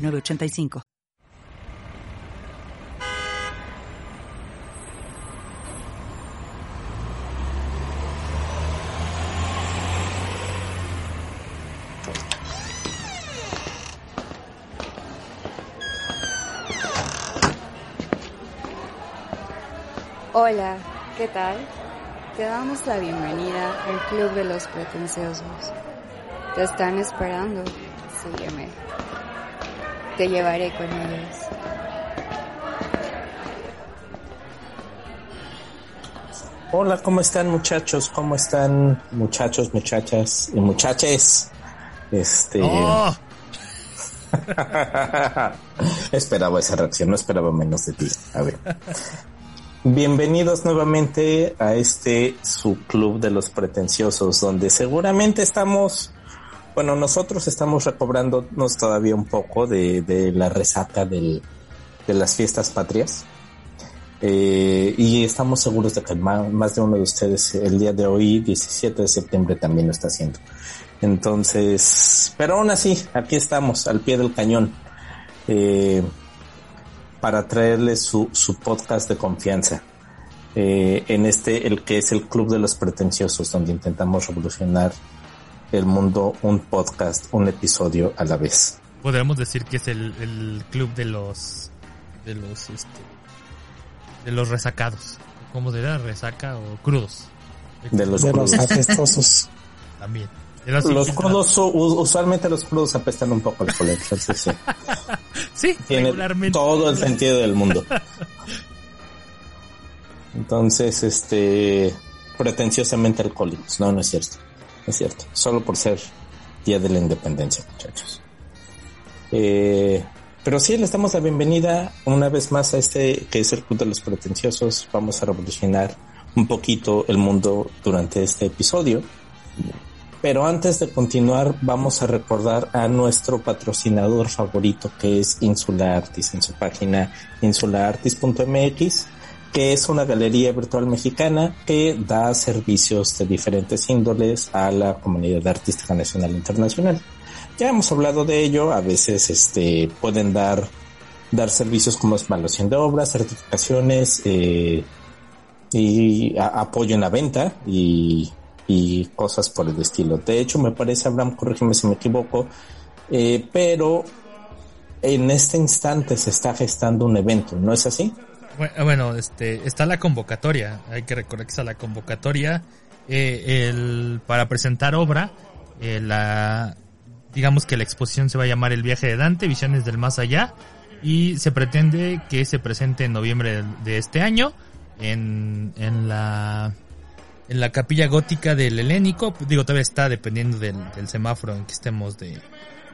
906985. Hola, ¿qué tal? Te damos la bienvenida al Club de los Pretenciosos. Te están esperando. Sígueme. Te llevaré con ellos. Hola, ¿cómo están muchachos? ¿Cómo están muchachos, muchachas y muchaches? Este... ¡Oh! esperaba esa reacción, no esperaba menos de ti. A ver. Bienvenidos nuevamente a este su club de los pretenciosos, donde seguramente estamos, bueno, nosotros estamos recobrándonos todavía un poco de, de la resaca del, de las fiestas patrias. Eh, y estamos seguros de que más, de uno de ustedes el día de hoy, 17 de septiembre, también lo está haciendo. Entonces, pero aún así, aquí estamos, al pie del cañón. Eh, para traerles su, su podcast de confianza. Eh, en este, el que es el Club de los Pretenciosos, donde intentamos revolucionar el mundo un podcast, un episodio a la vez. Podríamos decir que es el, el club de los de los este, de los resacados. ¿Cómo sería? ¿Resaca o crudos? De los, de crudos. los apestosos. También. Los, crudos, usualmente los crudos apestan un poco alcohol, entonces sí. sí, Tiene regularmente. todo el sentido del mundo. Entonces, este, pretenciosamente alcohólicos. No, no es cierto. Es cierto. Solo por ser Día de la Independencia, muchachos. Eh, pero sí, les damos la bienvenida una vez más a este que es el Club de los Pretenciosos. Vamos a revolucionar un poquito el mundo durante este episodio. Pero antes de continuar, vamos a recordar a nuestro patrocinador favorito que es Insula Artis en su página insulaartis.mx, que es una galería virtual mexicana que da servicios de diferentes índoles a la comunidad artística nacional e internacional. Ya hemos hablado de ello, a veces este pueden dar dar servicios como evaluación de obras, certificaciones eh, y apoyo en la venta y y cosas por el estilo. De hecho, me parece, Abraham, corrígeme si me equivoco, eh, pero en este instante se está gestando un evento, ¿no es así? Bueno, este, está la convocatoria, hay que recordar que está la convocatoria eh, el, para presentar obra, eh, la, digamos que la exposición se va a llamar El viaje de Dante, Visiones del Más Allá, y se pretende que se presente en noviembre de, de este año en, en la en la capilla gótica del Helénico, digo, todavía está dependiendo del, del, semáforo en que estemos de,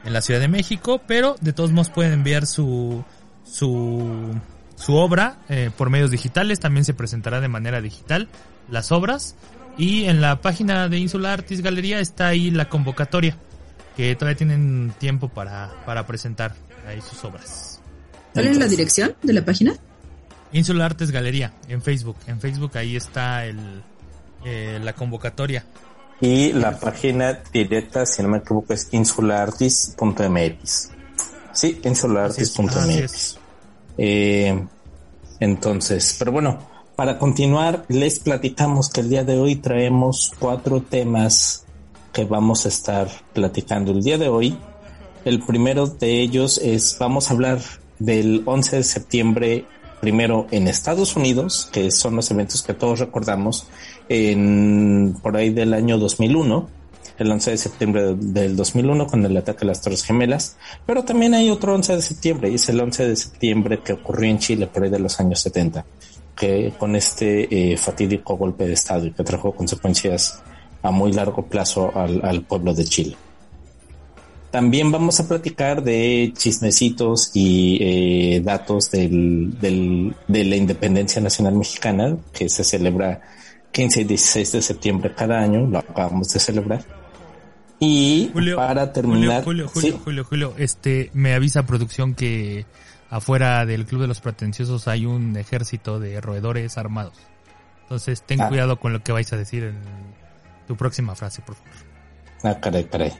en la Ciudad de México, pero de todos modos pueden enviar su, su, su obra eh, por medios digitales, también se presentará de manera digital las obras, y en la página de Insula Artis Galería está ahí la convocatoria, que todavía tienen tiempo para, para presentar ahí sus obras. ¿Cuál es la dirección de la página? Insula Artes Galería, en Facebook, en Facebook ahí está el, eh, la convocatoria. Y la página directa, si no me equivoco, es insulaartis.mx. Sí, insulaartis.mx. Eh, entonces, pero bueno, para continuar, les platicamos que el día de hoy traemos cuatro temas que vamos a estar platicando el día de hoy. El primero de ellos es, vamos a hablar del 11 de septiembre primero en Estados Unidos, que son los eventos que todos recordamos, en por ahí del año 2001, el 11 de septiembre del 2001 con el ataque a las Torres Gemelas, pero también hay otro 11 de septiembre, y es el 11 de septiembre que ocurrió en Chile por ahí de los años 70, que con este eh, fatídico golpe de Estado y que trajo consecuencias a muy largo plazo al, al pueblo de Chile. También vamos a platicar de chismecitos y eh, datos del, del, de la independencia nacional mexicana, que se celebra 15 y 16 de septiembre cada año, lo acabamos de celebrar. Y para terminar, Julio, Julio, Julio, Julio, este, me avisa producción que afuera del Club de los Pretenciosos hay un ejército de roedores armados. Entonces, ten Ah. cuidado con lo que vais a decir en tu próxima frase, por favor. Ah, caray, caray.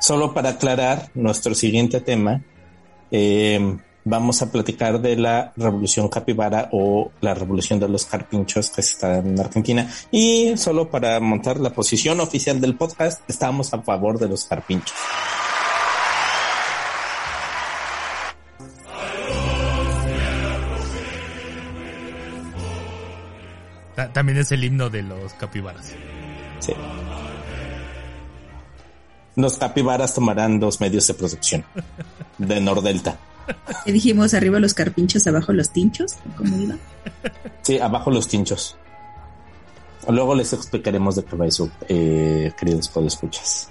Solo para aclarar nuestro siguiente tema, eh, vamos a platicar de la revolución capibara o la revolución de los carpinchos que está en Argentina. Y solo para montar la posición oficial del podcast, estamos a favor de los carpinchos. Ta- También es el himno de los capibaras. Sí. Los capibaras tomarán dos medios de producción de Nordelta. ¿Qué dijimos? Arriba los carpinchos, abajo los tinchos. ¿Cómo iba? Sí, abajo los tinchos. Luego les explicaremos de qué va eso, eh, queridos podescuchas.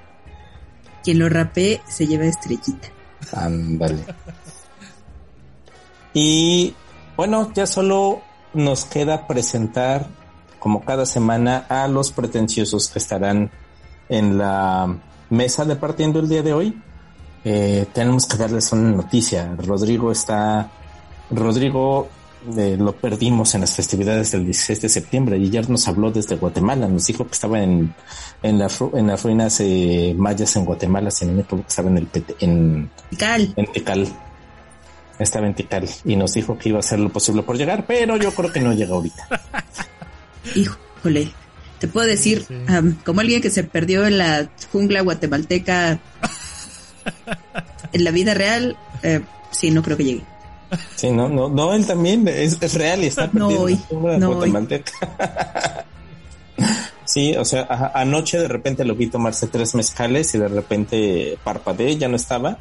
Quien lo rapee se lleva estrellita. Ándale. Y bueno, ya solo nos queda presentar, como cada semana, a los pretenciosos que estarán en la mesa de partiendo el día de hoy. Eh, tenemos que darles una noticia. Rodrigo está. Rodrigo eh, lo perdimos en las festividades del 16 de septiembre y ayer nos habló desde Guatemala. Nos dijo que estaba en, en, las, ru- en las ruinas eh, mayas en Guatemala, si no me equivoco, estaba en el PT en, Cal. en Tikal. Estaba en Tikal y nos dijo que iba a hacer lo posible por llegar, pero yo creo que no llega ahorita. Híjole. Te puedo decir, Sí. am, como alguien que se perdió en la jungla guatemalteca en la vida real, eh, sí, no creo que llegue. Sí, no, no, no, él también es, es real y está No perdido hoy, la jungla no hoy. guatemalteca. Sí, o sea, anoche de repente lo vi tomarse tres mezcales y de repente parpadeé, ya no estaba.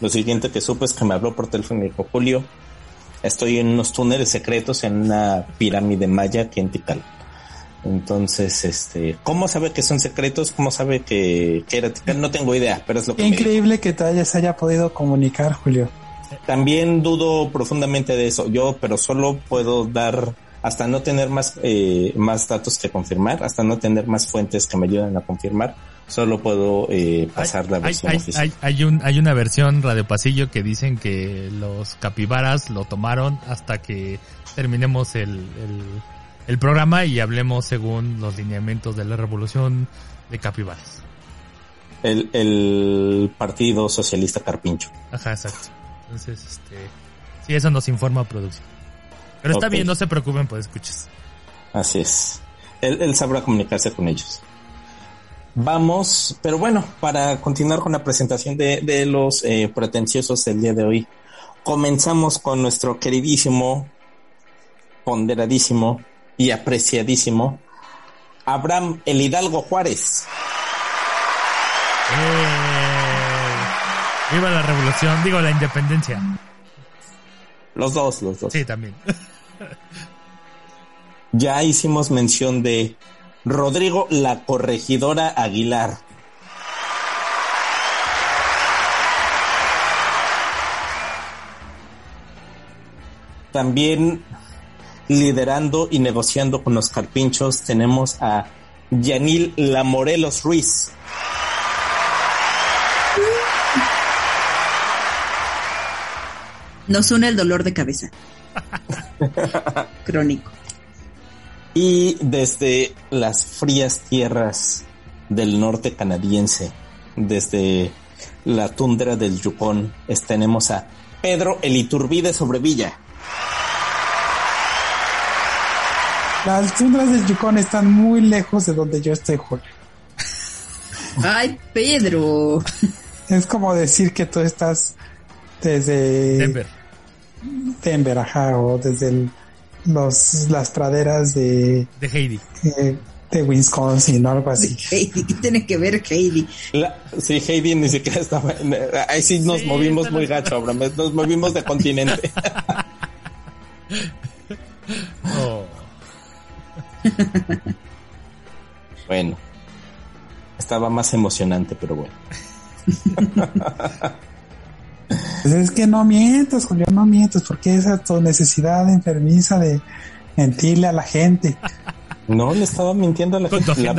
Lo siguiente que supe es que me habló por teléfono y dijo, Julio, estoy en unos túneles secretos en una pirámide maya aquí en Tikal. Entonces, este, ¿cómo sabe que son secretos? ¿Cómo sabe que, que era? No tengo idea, pero es lo que increíble que todavía se haya podido comunicar, Julio. También dudo profundamente de eso. Yo, pero solo puedo dar, hasta no tener más, eh, más datos que confirmar, hasta no tener más fuentes que me ayuden a confirmar, solo puedo eh, pasar la versión hay- oficial. hay- hay un, hay una versión Radio Pasillo que dicen que los capibaras lo tomaron hasta que terminemos el, el, el programa y hablemos según los lineamientos de la revolución de capibaras. El, el Partido Socialista Carpincho. Ajá, exacto. Entonces, este, sí, eso nos informa producción. Pero está bien, no se preocupen, pues escuches. Así es. Él, él sabrá comunicarse con ellos. Vamos, pero bueno, para continuar con la presentación de, de los eh, pretenciosos del día de hoy, comenzamos con nuestro queridísimo, ponderadísimo y apreciadísimo Abraham el Hidalgo Juárez. ¡Eh! ¡Viva la revolución! Digo, la independencia. Los dos, los dos. Sí, también. Ya hicimos mención de Rodrigo la Corregidora Aguilar. También liderando y negociando con los carpinchos tenemos a Yanil Lamorelos Ruiz. Nos une el dolor de cabeza. Crónico. Y desde las frías tierras del norte canadiense, desde la tundra del Yukon, es- tenemos a Pedro el Iturbide Sobrevilla. Las tundras del Yukon están muy lejos de donde yo estoy, Julio. Ay, Pedro. Es como decir que tú estás desde Denver. Denver, ajá, o desde el- los, las praderas de, De Heidi. eh, de Wisconsin o algo así. Heidi, ¿qué tiene que ver Heidi? La- sí, Heidi ni siquiera estaba. en- ahí sí nos Sí, movimos muy la- gacho, Abraham. Nos movimos de continente. Oh. bueno, estaba más emocionante, pero bueno. Pues es que no mientas, Julio, no mientas, porque esa tu necesidad enfermiza de mentirle a la gente. No le estaba mintiendo a la Con gente. La.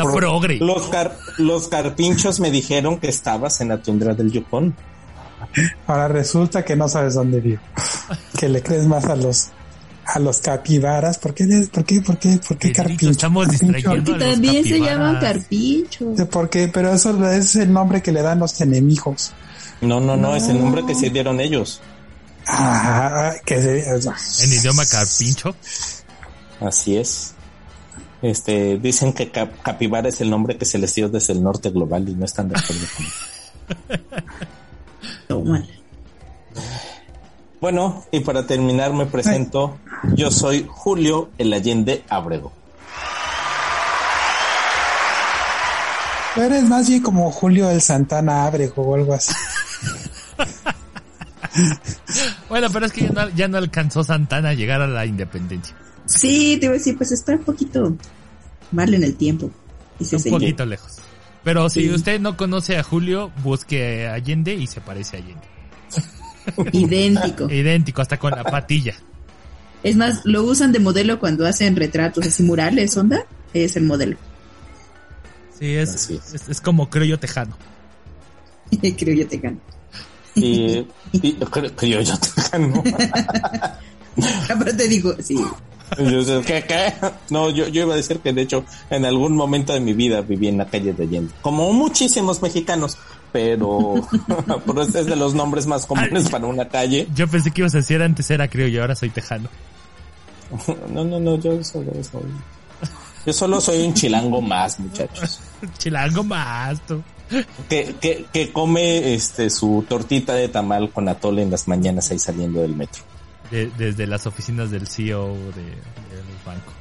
Los, car- los carpinchos me dijeron que estabas en la tundra del Yukon. Ahora resulta que no sabes dónde vivo. Que le crees más a los a los capibaras. ¿Por qué? ¿Por qué? ¿Por qué? ¿Por qué carpincho? estamos Carpincho. distrayendo. Que a los también se llaman carpincho. ¿Por qué? Pero eso es el nombre que le dan los enemigos. No, no, no, es el nombre que se dieron ellos. Ah, que se, En idioma carpincho. Así es. Este, dicen que cap- capibara es el nombre que se les dio desde el norte global y no están de acuerdo con Tómala. Bueno, y para terminar me presento. Yo soy Julio El Allende Abrego. Tú eres más bien como Julio el Santana Abrego o algo así. Bueno, pero es que ya no, ya no alcanzó Santana a llegar a la independencia. Sí, te iba a decir, pues está un poquito mal en el tiempo. Un señor. poquito lejos. Pero si usted no conoce a Julio, busque a Allende y se parece a Allende. Idéntico. Idéntico, hasta con la patilla. Es más, lo usan de modelo cuando hacen retratos así murales, onda. Es el modelo. Sí, es, Así es. es, es como creo yo tejano. Creo yo te gano. Y, y creo yo, yo te gano. Aparte digo, sí. No, yo, yo iba a decir que de hecho en algún momento de mi vida viví en la calle de Allende, como muchísimos mexicanos, pero, pero este es de los nombres más comunes para una calle. Yo pensé que ibas a decir antes era creo yo, ahora soy tejano. No, no, no, yo solo soy, yo solo soy un chilango más, muchachos, Chilango más, tú. que, que, que come este su tortita de tamal con atole en las mañanas ahí saliendo del metro. De- desde las oficinas del CEO de- del banco.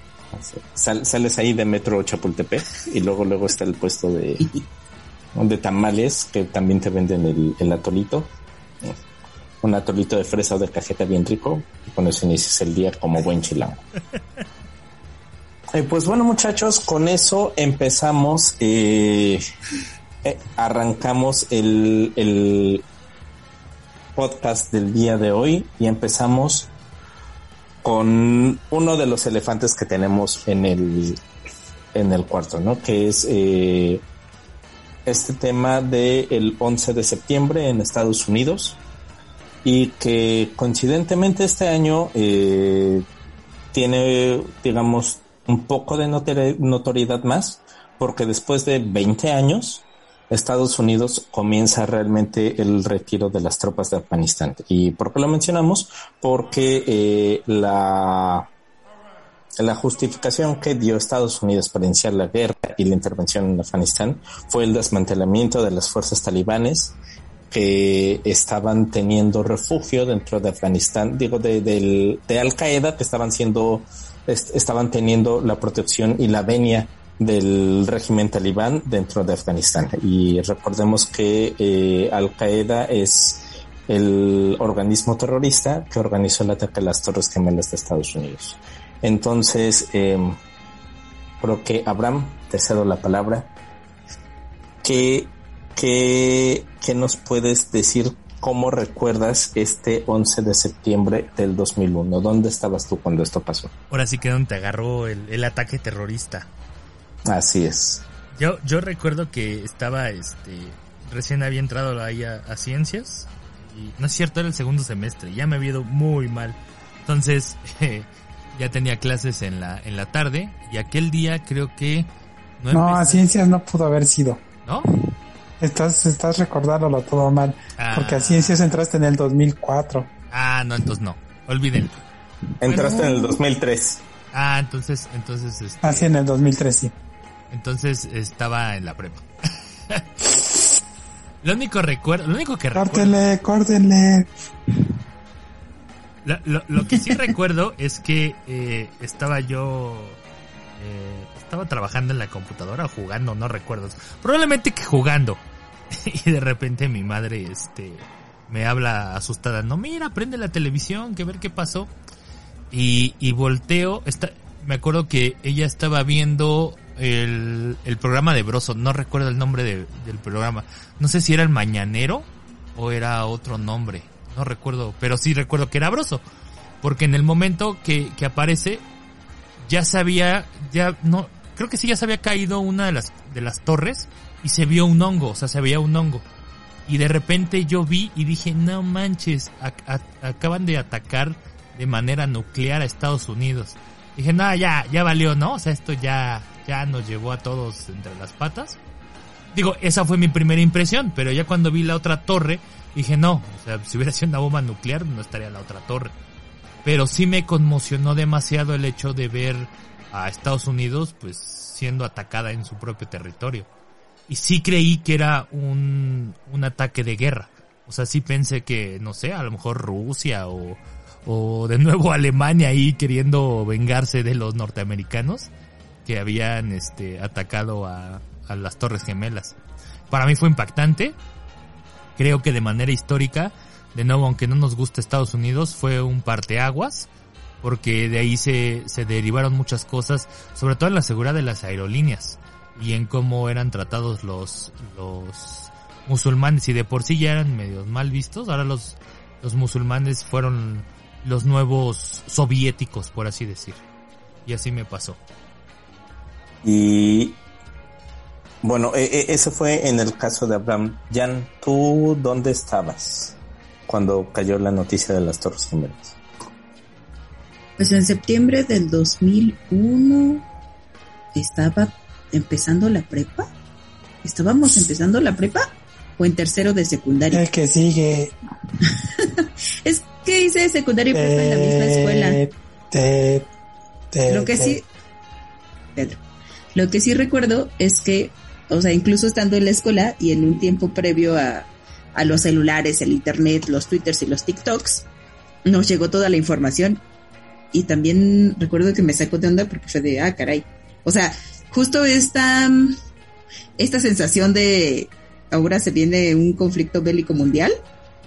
Sal- sales ahí de metro Chapultepec y luego luego está el puesto de, de tamales que también te venden el, el atolito. Un atolito de fresa o de cajeta bien rico. Y con eso inicias el día como buen chilango. Eh, pues bueno muchachos, con eso empezamos, eh, eh, arrancamos el, el podcast del día de hoy y empezamos con uno de los elefantes que tenemos en el en el cuarto, ¿no? Que es eh, este tema del el 11 de septiembre en Estados Unidos y que coincidentemente este año eh, tiene, digamos, un poco de notori- notoriedad más porque después de 20 años Estados Unidos comienza realmente el retiro de las tropas de Afganistán. ¿Y por qué lo mencionamos? Porque eh, la, la justificación que dio Estados Unidos para iniciar la guerra y la intervención en Afganistán fue el desmantelamiento de las fuerzas talibanes que estaban teniendo refugio dentro de Afganistán, digo, de, Al Qaeda, que estaban siendo, est- estaban teniendo la protección y la venia del régimen talibán dentro de Afganistán. Y recordemos que eh, Al Qaeda es el organismo terrorista que organizó el ataque a las Torres Gemelas de Estados Unidos. Entonces, eh, creo que Abraham, te cedo la palabra. ¿Qué, qué, qué nos puedes decir? ¿Cómo recuerdas este 11 de septiembre del 2001? ¿Dónde estabas tú cuando esto pasó? Ahora sí que donde te agarró el, el ataque terrorista. Así es. Yo, yo recuerdo que estaba, este, recién había entrado ahí a, a ciencias. Y no es cierto, era el segundo semestre. Ya me había ido muy mal. Entonces, ya tenía clases en la, en la tarde. Y aquel día creo que... No, a ciencias no pudo haber sido. ¿No? Estás, estás recordándolo todo mal. Ah. Porque a ciencias entraste en el 2004. Ah, no, entonces no. Olvídenlo. Entraste en el 2003. Ah, entonces, entonces, este, Así en el 2003, sí. entonces estaba en la prepa. lo único recuerdo, lo único que recuerdo, Córtenle, córtenle. Lo, que sí recuerdo es que eh, estaba yo, eh, estaba trabajando en la computadora jugando, no recuerdo, probablemente que jugando. Y de repente mi madre, este, me habla asustada, no mira, prende la televisión, que ver qué pasó. Y, y volteo, está, me acuerdo que ella estaba viendo el, el programa de Broso, no recuerdo el nombre de- del programa. No sé si era el Mañanero o era otro nombre, no recuerdo, pero sí recuerdo que era Broso. Porque en el momento que, que aparece, ya se había, ya no, creo que sí ya se había caído una de las, de las torres y se vio un hongo, o sea, se veía un hongo. Y de repente yo vi y dije, no manches, acaban de atacar de manera nuclear a Estados Unidos. Dije, no, ya, ya valió, ¿no? O sea, esto ya, ya nos llevó a todos entre las patas. Digo, esa fue mi primera impresión, pero ya cuando vi la otra torre, dije, no, o sea, si hubiera sido una bomba nuclear, no estaría la otra torre. Pero sí me conmocionó demasiado el hecho de ver a Estados Unidos, pues, siendo atacada en su propio territorio. Y sí creí que era un, un ataque de guerra. O sea, sí pensé que, no sé, a lo mejor Rusia o, o de nuevo Alemania ahí queriendo vengarse de los norteamericanos que habían este atacado a, a las Torres Gemelas. Para mí fue impactante. Creo que de manera histórica, de nuevo, aunque no nos guste Estados Unidos, fue un parteaguas, porque de ahí se, se derivaron muchas cosas, sobre todo en la seguridad de las aerolíneas y en cómo eran tratados los, los musulmanes y de por sí ya eran medios mal vistos, ahora los, los musulmanes fueron los nuevos soviéticos, por así decir. Y así me pasó. Y bueno, e- e- ese fue en el caso de Abraham. Jan, ¿tú dónde estabas cuando cayó la noticia de las Torres Gemelas? Pues en septiembre del 2001 estaba empezando la prepa. ¿Estábamos empezando la prepa? ¿O en tercero de secundaria? El que sigue. Es que hice secundaria y prepa en la misma escuela. Te- te- Lo que te- sí, Pedro, lo que sí recuerdo es que, o sea, incluso estando en la escuela y en un tiempo previo a, a los celulares, el internet, los twitters y los tiktoks, nos llegó toda la información y también recuerdo que me sacó de onda porque fue de, ah, caray. O sea, justo esta, esta sensación de ahora se viene un conflicto bélico mundial,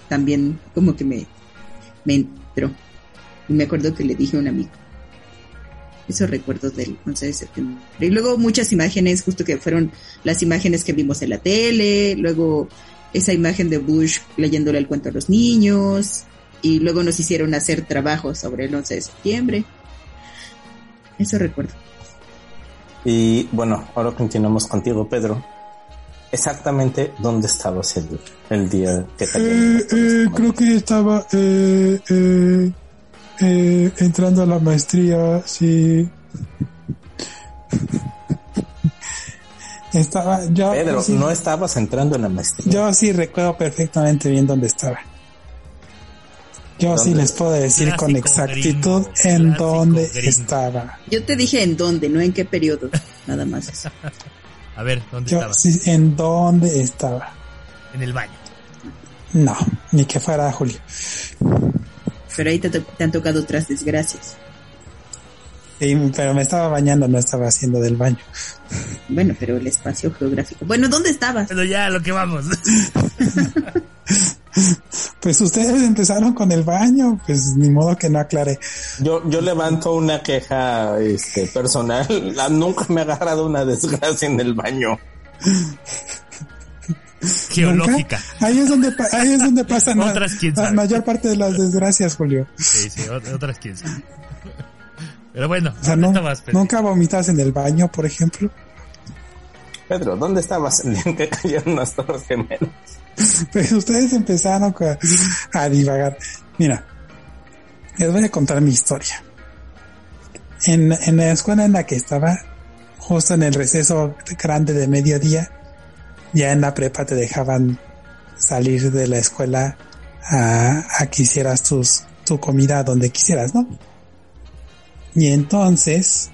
también como que me, me entró. Y me acuerdo que le dije a un amigo. Eso recuerdo del 11 de septiembre. Y luego muchas imágenes, justo que fueron las imágenes que vimos en la tele, luego esa imagen de Bush leyéndole el cuento a los niños, y luego nos hicieron hacer trabajos sobre el 11 de septiembre. Eso recuerdo. Y bueno, ahora continuamos contigo, Pedro. Exactamente dónde estabas el, el día que cayó. Eh, eh, creo que estaba eh, eh, entrando a la maestría, sí. Estaba, yo, Pedro, sí, no estabas entrando en la maestría. yo sí recuerdo perfectamente bien dónde estaba. Yo sí les puedo decir con exactitud gringo, en clásico dónde gringo. estaba. Yo te dije en dónde, no en qué periodo, nada más. A ver, ¿dónde Yo estabas? sí, en dónde estaba. En el baño. No, ni que fuera Julio. Pero ahí te, to- te han tocado otras desgracias. Sí, pero me estaba bañando, no estaba haciendo del baño. Bueno, pero el espacio geográfico. Bueno, ¿dónde estabas? Pero ya, a lo que vamos. Pues ustedes empezaron con el baño, pues ni modo que no aclaré. Yo, yo levanto una queja este, personal. La- nunca me ha agarrado una desgracia en el baño. Geológica. ¿Nunca? Ahí es donde ahí es donde pasan la, Otras, quién la sabe. mayor parte de las desgracias, Julio. Sí, sí, ot- otras 15. Pero bueno, O sea, ¿dónde no- estabas, Pedro? nunca vomitas en el baño, por ejemplo. Pedro, ¿dónde estabas el día en que cayeron las Torres Gemelas? Pues ustedes empezaron a, a divagar. Mira, les voy a contar mi historia. En, en la escuela en la que estaba, justo en el receso grande de mediodía, ya en la prepa te dejaban salir de la escuela a, a que hicieras tus, tu comida donde quisieras, ¿no? Y entonces,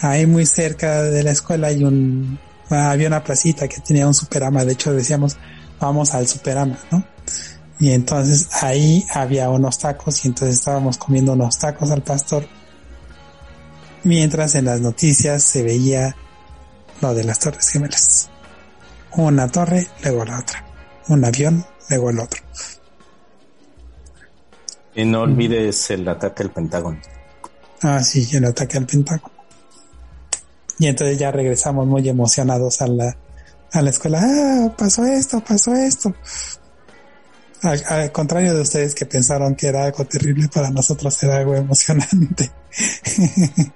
ahí muy cerca de la escuela hay un, había una placita que tenía un superama, de hecho decíamos, vamos al superama, ¿no? Y entonces ahí había unos tacos y entonces estábamos comiendo unos tacos al pastor. Mientras en las noticias se veía lo de las torres gemelas. Una torre, luego la otra. Un avión, luego el otro. Y no olvides el ataque al Pentágono. Ah, sí, el ataque al Pentágono. Y entonces ya regresamos muy emocionados a la, a la escuela. Ah, pasó esto, pasó esto. Al, al, contrario de ustedes que pensaron que era algo terrible, para nosotros era algo emocionante.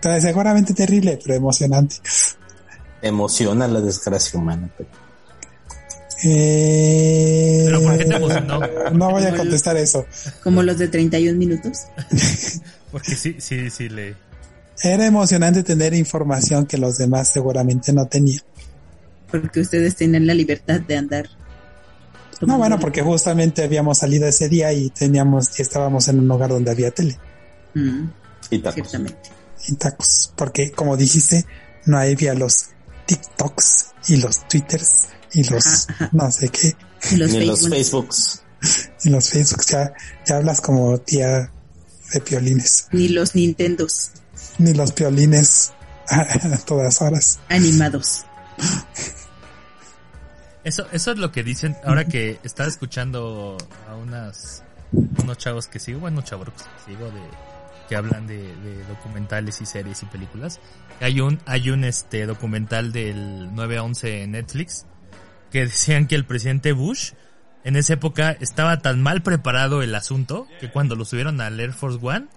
Entonces, seguramente terrible, pero emocionante. Emociona la desgracia humana. Pero... Eh, Pero ¿por qué te emocionó? No voy a contestar eso. Como los de 31 minutos. Porque sí, sí, sí le... Era emocionante tener información que los demás seguramente no tenían. Porque ustedes tienen la libertad de andar. No, bueno, porque justamente habíamos salido ese día y teníamos, y estábamos en un lugar donde había tele. Mm, Y tacos. ciertamente. Tacos. Porque, como dijiste, no había los TikToks y los Twitters y los Ajá, no sé qué. Y los Ni los Facebook. Facebooks. Y los Facebooks. Ya, ya hablas como tía de piolines. Ni los Nintendos Ni los piolines a todas horas. animados. Eso, eso es lo que dicen ahora que estaba escuchando a unas unos chavos que sigo, bueno, chavos que sigo de que hablan de, de documentales y series y películas. Hay un hay un este documental del 911 en Netflix que decían que el presidente Bush en esa época estaba tan mal preparado el asunto que cuando lo subieron al Air Force One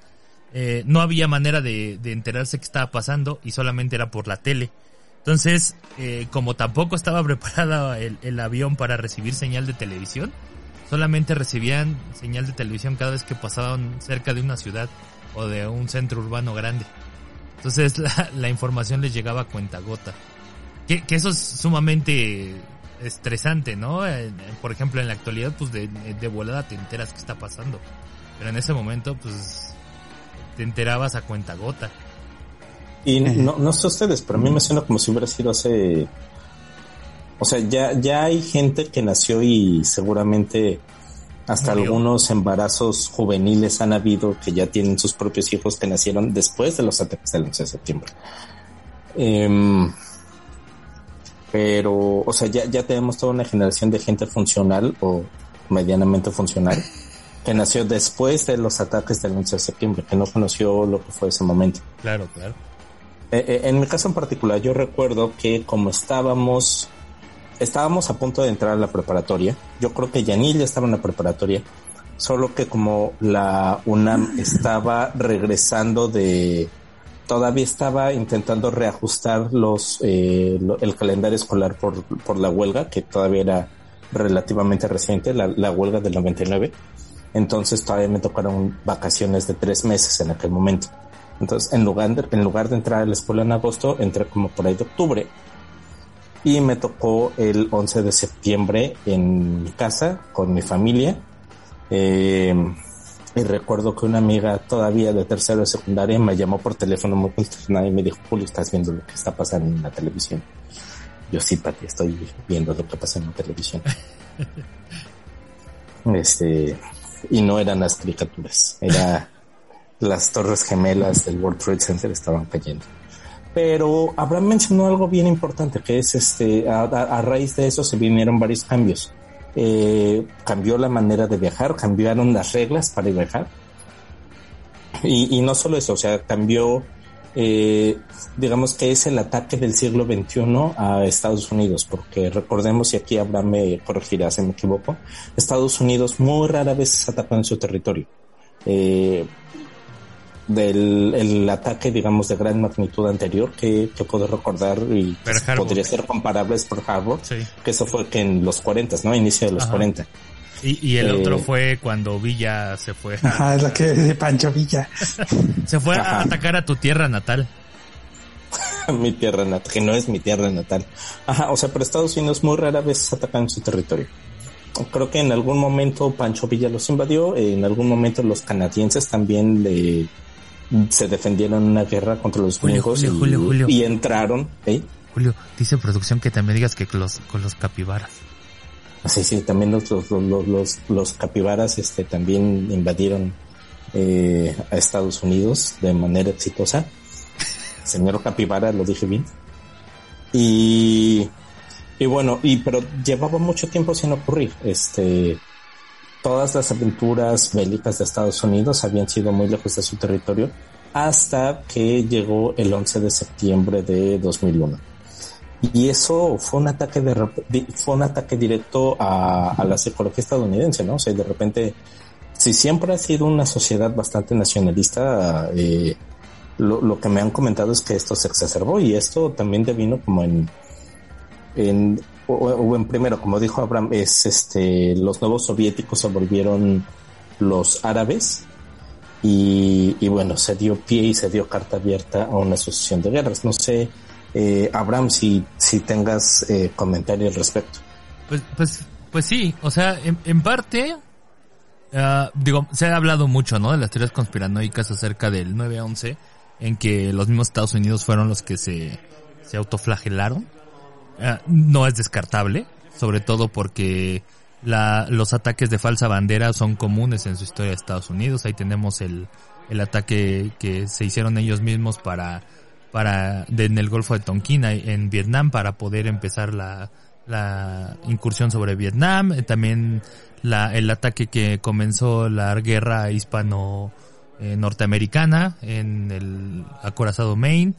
eh, no había manera de, de enterarse qué estaba pasando y solamente era por la tele. Entonces, eh, como tampoco estaba preparado el, el avión para recibir señal de televisión, solamente recibían señal de televisión cada vez que pasaban cerca de una ciudad o de un centro urbano grande. Entonces la, información les llegaba a cuentagota. Que, que eso es sumamente estresante, ¿no? Por ejemplo, en la actualidad, pues de, de volada te enteras qué está pasando. Pero en ese momento, pues te enterabas a cuentagota. Y no, no sé ustedes, pero a mí me suena como si hubiera sido hace... O sea, ya, ya hay gente que nació y seguramente hasta Murió. algunos embarazos juveniles han habido que ya tienen sus propios hijos que nacieron después de los ataques del 11 de septiembre. Em, pero, o sea, ya, ya tenemos toda una generación de gente funcional o medianamente funcional que nació después de los ataques del 11 de septiembre, que no conoció lo que fue ese momento. Claro, claro. Eh, eh, en mi caso en particular, yo recuerdo que como estábamos, estábamos a punto de entrar a la preparatoria, yo creo que Yanil ya estaba en la preparatoria, solo que como la UNAM estaba regresando de, todavía estaba intentando reajustar los, eh, lo- el calendario escolar por, por la huelga, que todavía era relativamente reciente, la, la huelga del 99. Entonces todavía me tocaron vacaciones de tres meses en aquel momento. Entonces, en lugar, de, en lugar de entrar a la escuela en agosto, entré como por ahí de octubre. Y me tocó el 11 de septiembre en mi casa con mi familia. Eh, y recuerdo que una amiga todavía de tercero de secundaria me llamó por teléfono muy consternada y me dijo, Julio, ¿estás viendo lo que está pasando en la televisión? Yo sí, Pati, estoy viendo lo que pasa en la televisión. este, y no eran las caricaturas, era las torres gemelas del World Trade Center estaban cayendo. Pero Abraham mencionó algo bien importante, que es este, a, raíz de eso se vinieron varios cambios. Eh, cambió la manera de viajar, cambiaron las reglas para viajar. Y, no solo eso, o sea, cambió, eh, digamos que es el ataque del siglo XXI a Estados Unidos, porque recordemos, y aquí Abraham me corregirá si me equivoco, Estados Unidos muy rara vez ataca en su territorio. Eh, del el ataque, digamos, de gran magnitud anterior que, que puedo recordar y podría ser comparable es Pearl Harbor, Sí. que eso fue que en los 40, ¿no? Inicio de los Ajá. 40. Y, y el Eh, otro fue cuando Villa se fue a, Ajá, es lo que de Pancho Villa. se fue a atacar a tu tierra natal. mi tierra natal, que no es mi tierra natal. Ajá, o sea, pero Estados Unidos muy rara vez atacan su territorio. Creo que en algún momento Pancho Villa los invadió, en algún momento los canadienses también le, se defendieron en una guerra contra los Julio, Julio, y, Julio, Julio. y entraron. ¿eh? Julio, dice producción que también digas que con los, con los capibaras. Sí, sí, también los, los, los, los, los capibaras este, también invadieron eh, a Estados Unidos de manera exitosa. Señor Capibara, lo dije bien. Y, y bueno, y pero llevaba mucho tiempo sin ocurrir. Este, todas las aventuras bélicas de Estados Unidos habían sido muy lejos de su territorio hasta que llegó el 11 de septiembre de 2001. Y eso fue un ataque de, fue un ataque directo a, la psicología estadounidense, ¿no? O sea, de repente, si siempre ha sido una sociedad bastante nacionalista, eh, lo, que me han comentado es que esto se exacerbó y esto también devino como en, en o, en primero, como dijo Abraham, es este, los nuevos soviéticos se volvieron los árabes y, y, bueno, se dio pie y se dio carta abierta a una asociación de guerras. No sé, eh, Abraham, si, si tengas eh, comentario al respecto. Pues, pues, pues sí, o sea, en, parte, uh, digo, se ha hablado mucho, ¿no? De las teorías conspiranoicas acerca del 9-11, en que los mismos Estados Unidos fueron los que se, se autoflagelaron. Uh, no es descartable, sobre todo porque la, los ataques de falsa bandera son comunes en su historia de Estados Unidos. Ahí tenemos el, el ataque que se hicieron ellos mismos para, para, en el Golfo de Tonkin en Vietnam para poder empezar la, la incursión sobre Vietnam. Eh, también la, el ataque que comenzó la guerra hispano eh, norteamericana en el acorazado Maine.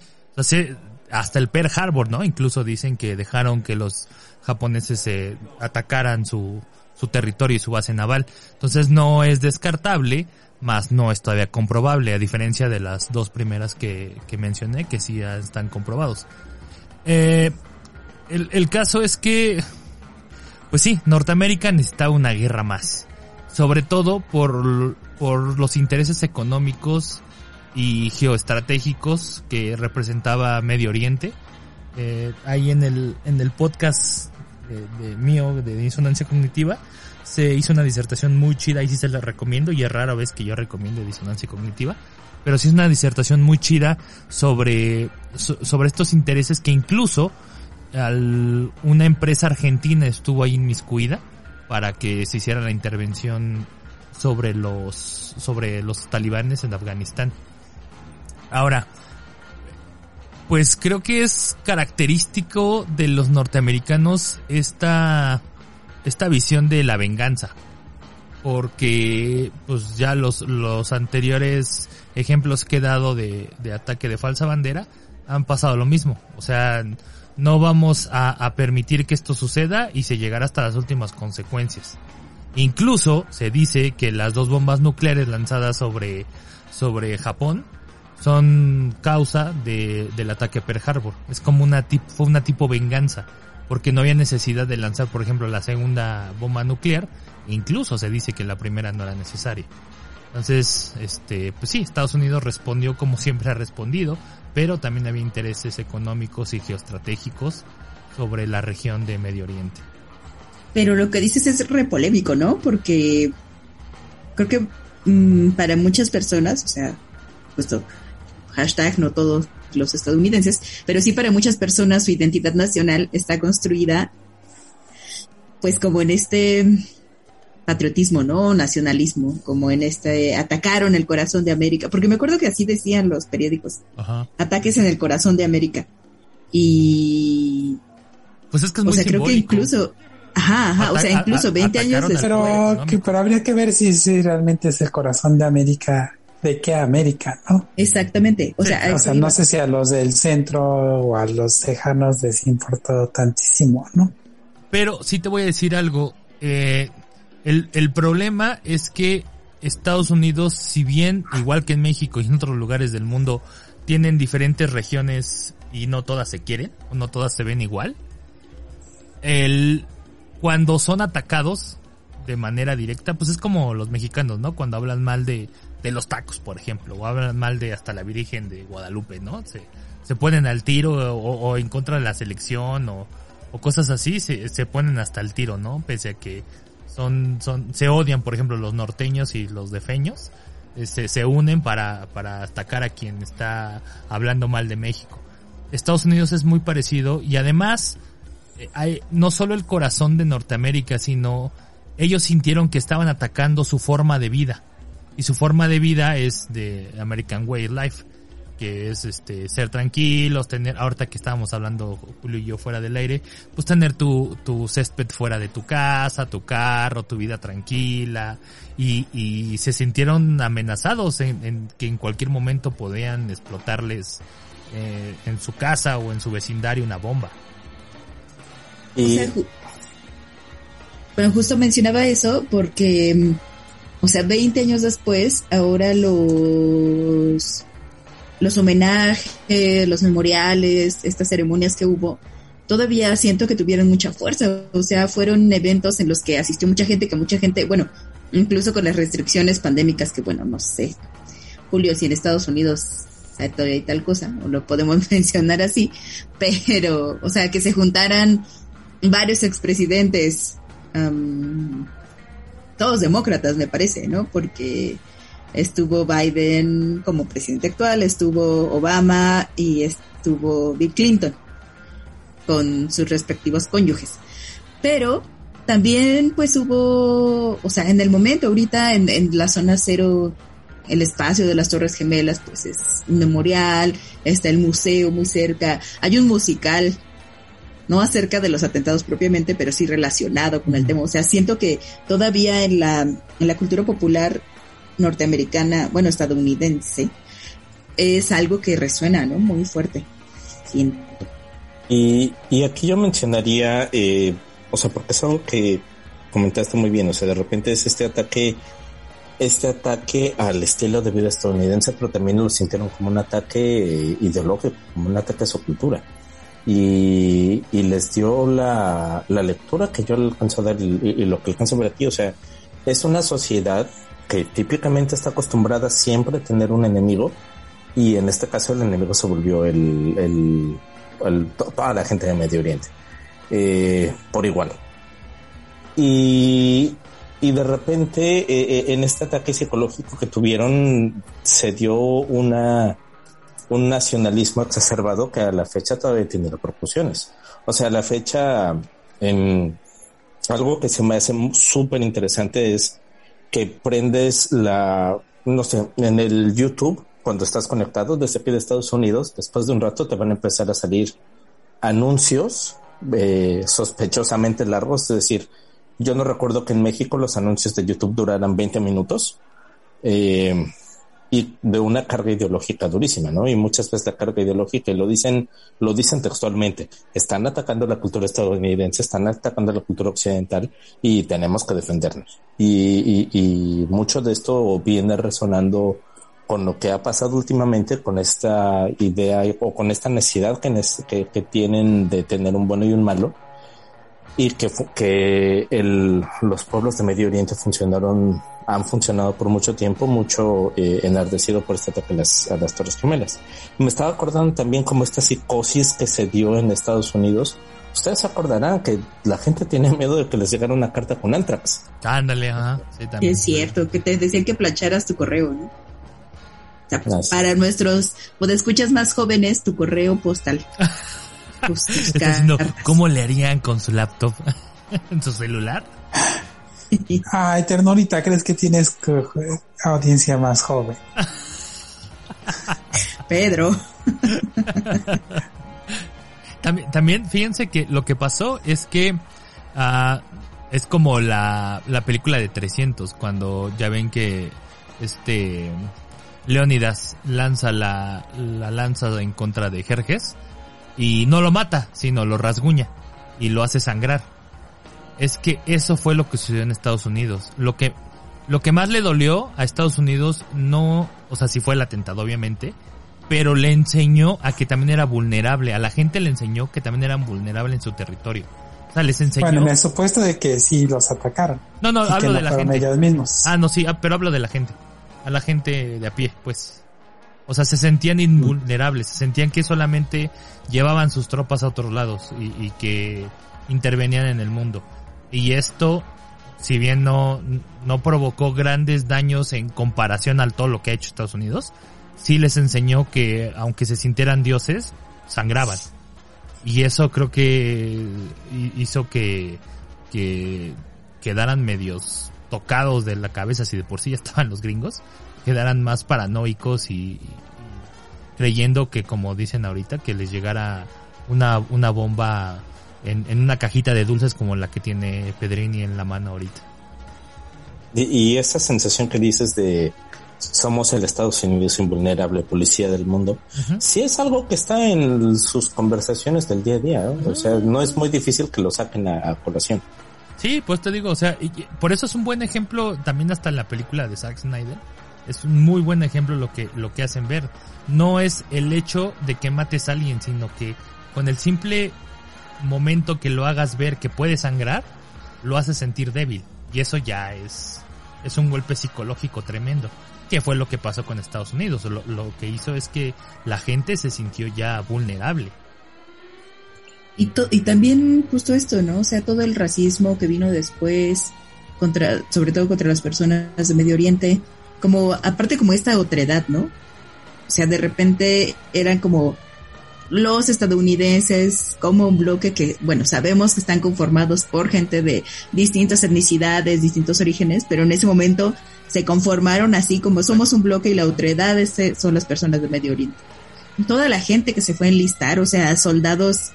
Hasta el Pearl Harbor, ¿no? Incluso dicen que dejaron que los japoneses se atacaran su, su territorio y su base naval. Entonces no es descartable, más no es todavía comprobable, a diferencia de las dos primeras que, que mencioné, que sí están comprobados. Eh, el, el caso es que, pues sí, Norteamérica necesita una guerra más. Sobre todo por, por los intereses económicos y geoestratégicos que representaba Medio Oriente. Eh, ahí en el, en el podcast de, mío de disonancia cognitiva, se hizo una disertación muy chida y sí se la recomiendo y es rara vez que yo recomiendo disonancia cognitiva, pero sí es una disertación muy chida sobre, sobre estos intereses que incluso al, una empresa argentina estuvo ahí inmiscuida para que se hiciera la intervención sobre los, sobre los talibanes en Afganistán. Ahora, pues creo que es característico de los norteamericanos esta, esta visión de la venganza. Porque, pues ya los, los anteriores ejemplos que he dado de, de ataque de falsa bandera han pasado lo mismo. O sea, no vamos a, a, permitir que esto suceda y se llegará hasta las últimas consecuencias. Incluso se dice que las dos bombas nucleares lanzadas sobre, sobre Japón son causa de, del ataque a Pearl Harbor. Es como una tipo, fue una tipo venganza, porque no había necesidad de lanzar, por ejemplo, la segunda bomba nuclear, incluso se dice que la primera no era necesaria. Entonces, este, pues sí, Estados Unidos respondió como siempre ha respondido, pero también había intereses económicos y geoestratégicos sobre la región de Medio Oriente. Pero lo que dices es repolémico, ¿no? Porque creo que mmm, para muchas personas, o sea, puesto hashtag no todos los estadounidenses, pero sí para muchas personas su identidad nacional está construida pues como en este patriotismo, ¿no? Nacionalismo, como en este atacaron el corazón de América, porque me acuerdo que así decían los periódicos. Ataques en el corazón de América. Y pues es que es muy O sea, creo que incluso Ajá, ajá, o sea, incluso 20 años después. Pero, pero habría que ver si, si realmente es el corazón de América de qué América, ¿no? Exactamente. O sea, no sé si a los del centro o a los lejanos les importó tantísimo, ¿no? Pero sí te voy a decir algo. Eh, el, el problema es que Estados Unidos, si bien, igual que en México y en otros lugares del mundo, tienen diferentes regiones y no todas se quieren, o no todas se ven igual, el, cuando son atacados de manera directa, pues es como los mexicanos, ¿no? Cuando hablan mal de, de los tacos, por ejemplo, o hablan mal de hasta la Virgen de Guadalupe, ¿no? Se, se ponen al tiro o, en contra de la selección o, o cosas así, se, se, ponen hasta el tiro, ¿no? Pese a que son, son, se odian, por ejemplo, los norteños y los defeños, eh, se, se unen para, para atacar a quien está hablando mal de México. Estados Unidos es muy parecido y además eh, hay no solo el corazón de Norteamérica, sino ellos sintieron que estaban atacando su forma de vida y su forma de vida es de American Way Life. que es este ser tranquilos, tener, ahorita que estábamos hablando Julio y yo fuera del aire, pues tener tu, tu césped fuera de tu casa, tu carro, tu vida tranquila, y, y se sintieron amenazados en, que en cualquier momento podían explotarles eh, en su casa o en su vecindario una bomba. Y... bueno, justo mencionaba eso porque, o sea, 20 años después, ahora los los homenajes, los memoriales, estas ceremonias que hubo, todavía siento que tuvieron mucha fuerza. O sea, fueron eventos en los que asistió mucha gente, que mucha gente, bueno, incluso con las restricciones pandémicas, que bueno, no sé, Julio, si en Estados Unidos hay tal cosa, o lo podemos mencionar así, pero, o sea, que se juntaran varios expresidentes, todos demócratas, me parece, ¿no? Porque estuvo Biden como presidente actual, estuvo Obama y estuvo Bill Clinton con sus respectivos cónyuges. Pero también pues hubo, o sea, en el momento ahorita en, en la zona cero, el espacio de las Torres Gemelas pues es un memorial, está el museo muy cerca, hay un musical no acerca de los atentados propiamente, pero sí relacionado con el tema. O sea, siento que todavía en la, en la cultura popular norteamericana, bueno, estadounidense, es algo que resuena, ¿no? Muy fuerte. Y, y aquí yo mencionaría, eh, o sea, porque es algo que comentaste muy bien, o sea, de repente es este ataque, este ataque al estilo de vida estadounidense, pero también lo sintieron como un ataque ideológico, como un ataque a su cultura. Y, y les dio la, la lectura que yo alcanzo a dar y, lo que alcanzo a ver aquí, o sea, es una sociedad que típicamente está acostumbrada siempre a tener un enemigo y en este caso el enemigo se volvió el, el, toda la gente de Medio Oriente eh, por igual. Y, y de repente eh, eh, en este ataque psicológico que tuvieron se dio una un nacionalismo exacerbado que a la fecha todavía tiene repercusiones o sea a la fecha en algo que se me hace súper interesante es que prendes la, no sé, en el YouTube, cuando estás conectado desde aquí de Estados Unidos, después de un rato te van a empezar a salir anuncios eh, sospechosamente largos, es decir, yo no recuerdo que en México los anuncios de YouTube duraran 20 minutos. Eh, y de una carga ideológica durísima, ¿no? Y muchas veces la carga ideológica, y lo dicen, lo dicen textualmente, están atacando la cultura estadounidense, están atacando la cultura occidental y tenemos que defendernos. Y, y, mucho de esto viene resonando con lo que ha pasado últimamente, con esta idea o con esta necesidad que, tienen de tener un bueno y un malo, y que, los pueblos de Medio Oriente funcionaron han funcionado por mucho tiempo, mucho eh, enardecido por este ataque a las, a las Torres Gemelas. Me estaba acordando también como esta psicosis que se dio en Estados Unidos. Ustedes se acordarán que la gente tiene miedo de que les llegara una carta con Antrax. Ándale, ajá. Sí, también. Es cierto, que te decían que plancharas tu correo, ¿no? O sea, pues, para nuestros pues, escuchas más jóvenes, tu correo postal. ¿Cómo le harían con su laptop? ¿En su celular? Ay, Ternolita, ¿crees que tienes audiencia más joven? Pedro. también, también, fíjense que lo que pasó es que uh, es como la, la película de 300, cuando ya ven que este Leónidas lanza la, la lanza en contra de Jerjes y no lo mata, sino lo rasguña y lo hace sangrar es que eso fue lo que sucedió en Estados Unidos. Lo que, lo que más le dolió a Estados Unidos no, o sea, sí fue el atentado obviamente, pero le enseñó a que también era vulnerable, a la gente le enseñó que también eran vulnerables en su territorio. O sea, les enseñó. Bueno, en el supuesto de que sí los atacaron. No, no, hablo de la gente. Ellos mismos. Ah, no, sí, ah, pero hablo de la gente. A la gente de a pie, pues. O sea, se sentían invulnerables, se sentían que solamente llevaban sus tropas a otros lados y, y que intervenían en el mundo. Y esto, si bien no, no provocó grandes daños en comparación al todo lo que ha hecho Estados Unidos, sí les enseñó que aunque se sintieran dioses, sangraban. Y eso creo que hizo que, que quedaran medios tocados de la cabeza, si de por sí ya estaban los gringos, quedaran más paranoicos y, creyendo que, como dicen ahorita, que les llegara una, una bomba en, en una cajita de dulces como la que tiene Pedrini en la mano ahorita. Y, y esa sensación que dices de somos el Estados Unidos invulnerable, policía del mundo, sí es algo que está en sus conversaciones del día a día, ¿no? o sea, no es muy difícil que lo saquen a, a colación. Sí, pues te digo, o sea, y- por eso es un buen ejemplo también hasta la película de Zack Snyder. Es un muy buen ejemplo lo que, lo que hacen ver. No es el hecho de que mates a alguien, sino que con el simple momento que lo hagas ver que puede sangrar, lo hace sentir débil. Y eso ya es, es un golpe psicológico tremendo. Que fue lo que pasó con Estados Unidos. Lo, lo que hizo es que la gente se sintió ya vulnerable. Y, y también justo esto, ¿no? O sea, todo el racismo que vino después, contra, sobre todo contra las personas de Medio Oriente, como, aparte como esta otredad, ¿no? O sea, de repente eran como los estadounidenses como un bloque que, bueno, sabemos que están conformados por gente de distintas etnicidades, distintos orígenes, pero en ese momento se conformaron así como somos un bloque y la otredad es- son las personas de Medio Oriente. Toda la gente que se fue a enlistar, o sea, soldados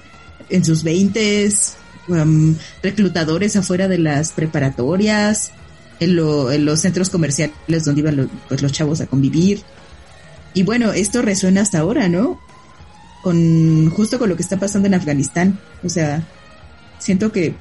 en sus veintes, um, reclutadores afuera de las preparatorias, en, lo- en los centros comerciales donde iban pues, los chavos a convivir. Y bueno, esto resuena hasta ahora, ¿no? Con justo con lo que está pasando en Afganistán. O sea, siento que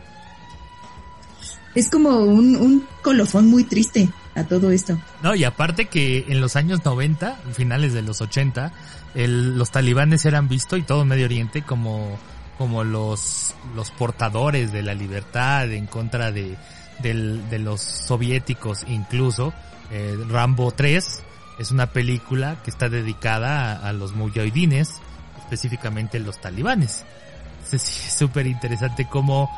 es como un, un colofón muy triste a todo esto. No, y aparte que en los años 90, finales de los 80, el- los talibanes eran vistos y todo Medio Oriente como, como los, los portadores de la libertad en contra de, del- de los soviéticos incluso. Eh, Rambo 3 es una película que está dedicada a, los mujahidines, específicamente los talibanes. Es súper interesante como,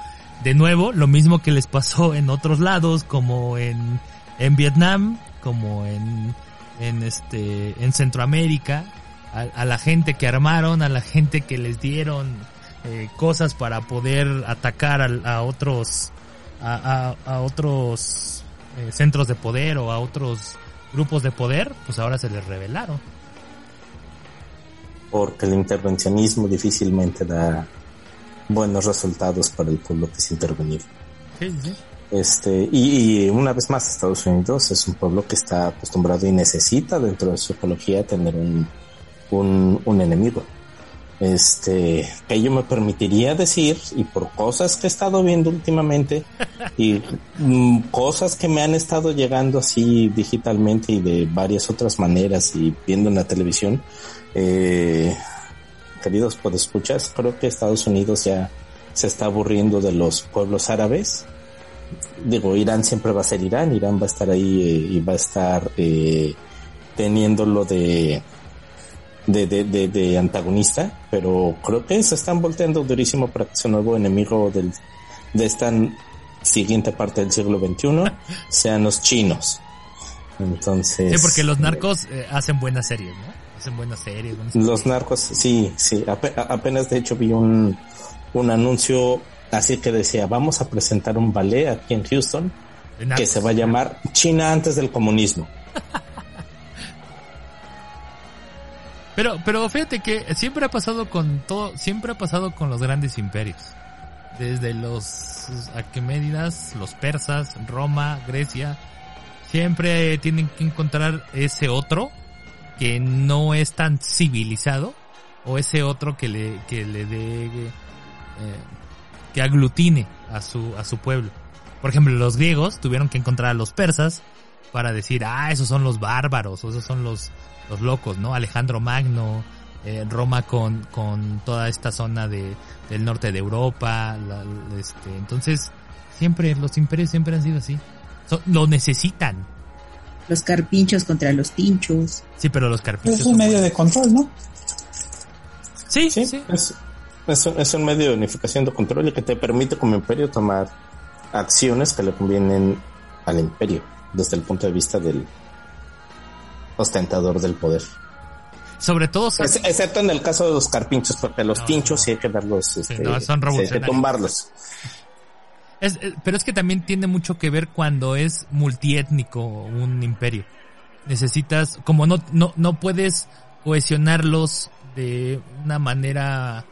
de nuevo, lo mismo que les pasó en otros lados, como en, en Vietnam, como en, en este, en Centroamérica, a, la gente que armaron, a la gente que les dieron eh, cosas para poder atacar a, otros, a, a- a otros eh, centros de poder o a otros grupos de poder, pues ahora se les revelaron. Porque el intervencionismo difícilmente da buenos resultados para el pueblo que es intervenido. Sí, sí. Este, y, y una vez más, Estados Unidos es un pueblo que está acostumbrado y necesita dentro de su ecología tener un, un, un enemigo. Este, que yo me permitiría decir, y por cosas que he estado viendo últimamente, y mm, cosas que me han estado llegando así digitalmente y de varias otras maneras y viendo en la televisión, eh, queridos podescuchas, creo que Estados Unidos ya se está aburriendo de los pueblos árabes. Digo, Irán siempre va a ser Irán, Irán va a estar ahí eh, y va a estar eh, teniéndolo de, de, de, de, de antagonista, pero creo que se están volteando durísimo para que su nuevo enemigo del, de esta siguiente parte del siglo XXI sean los chinos. Entonces. Sí, porque los narcos eh, hacen buenas series, ¿no? Hacen buenas series. buenas Los narcos, sí, sí. apenas de hecho vi un, un anuncio así que decía, vamos a presentar un ballet aquí en Houston que se va a llamar China antes del comunismo. Pero, pero fíjate que siempre ha pasado con todo, siempre ha pasado con los grandes imperios. Desde los Aqueménidas, los persas, Roma, Grecia, siempre tienen que encontrar ese otro que no es tan civilizado o ese otro que le, que le dé, eh, que aglutine a su, a su pueblo. Por ejemplo, los griegos tuvieron que encontrar a los persas para decir, ah, esos son los bárbaros, o esos son los, los locos, ¿no? Alejandro Magno, eh, Roma con, con toda esta zona de, del norte de Europa, la- este, entonces, siempre, los imperios siempre han sido así. Lo necesitan. Los carpinchos contra los tinchos. Sí, pero los carpinchos. Es un medio buenos. de control, ¿no? Sí, Sí, sí. Es, es, un, es un medio de unificación de control y que te permite como imperio tomar acciones que le convienen al imperio desde el punto de vista del ostentador del poder. Sobre todo, Ex- excepto en el caso de los carpinchos, porque los No, tinchos no. sí hay que darlos, este, no, son sí hay que tumbarlos. Es- eh, pero es que también tiene mucho que ver cuando es multiétnico un imperio. Necesitas, como no, no, no puedes cohesionarlos de una manera,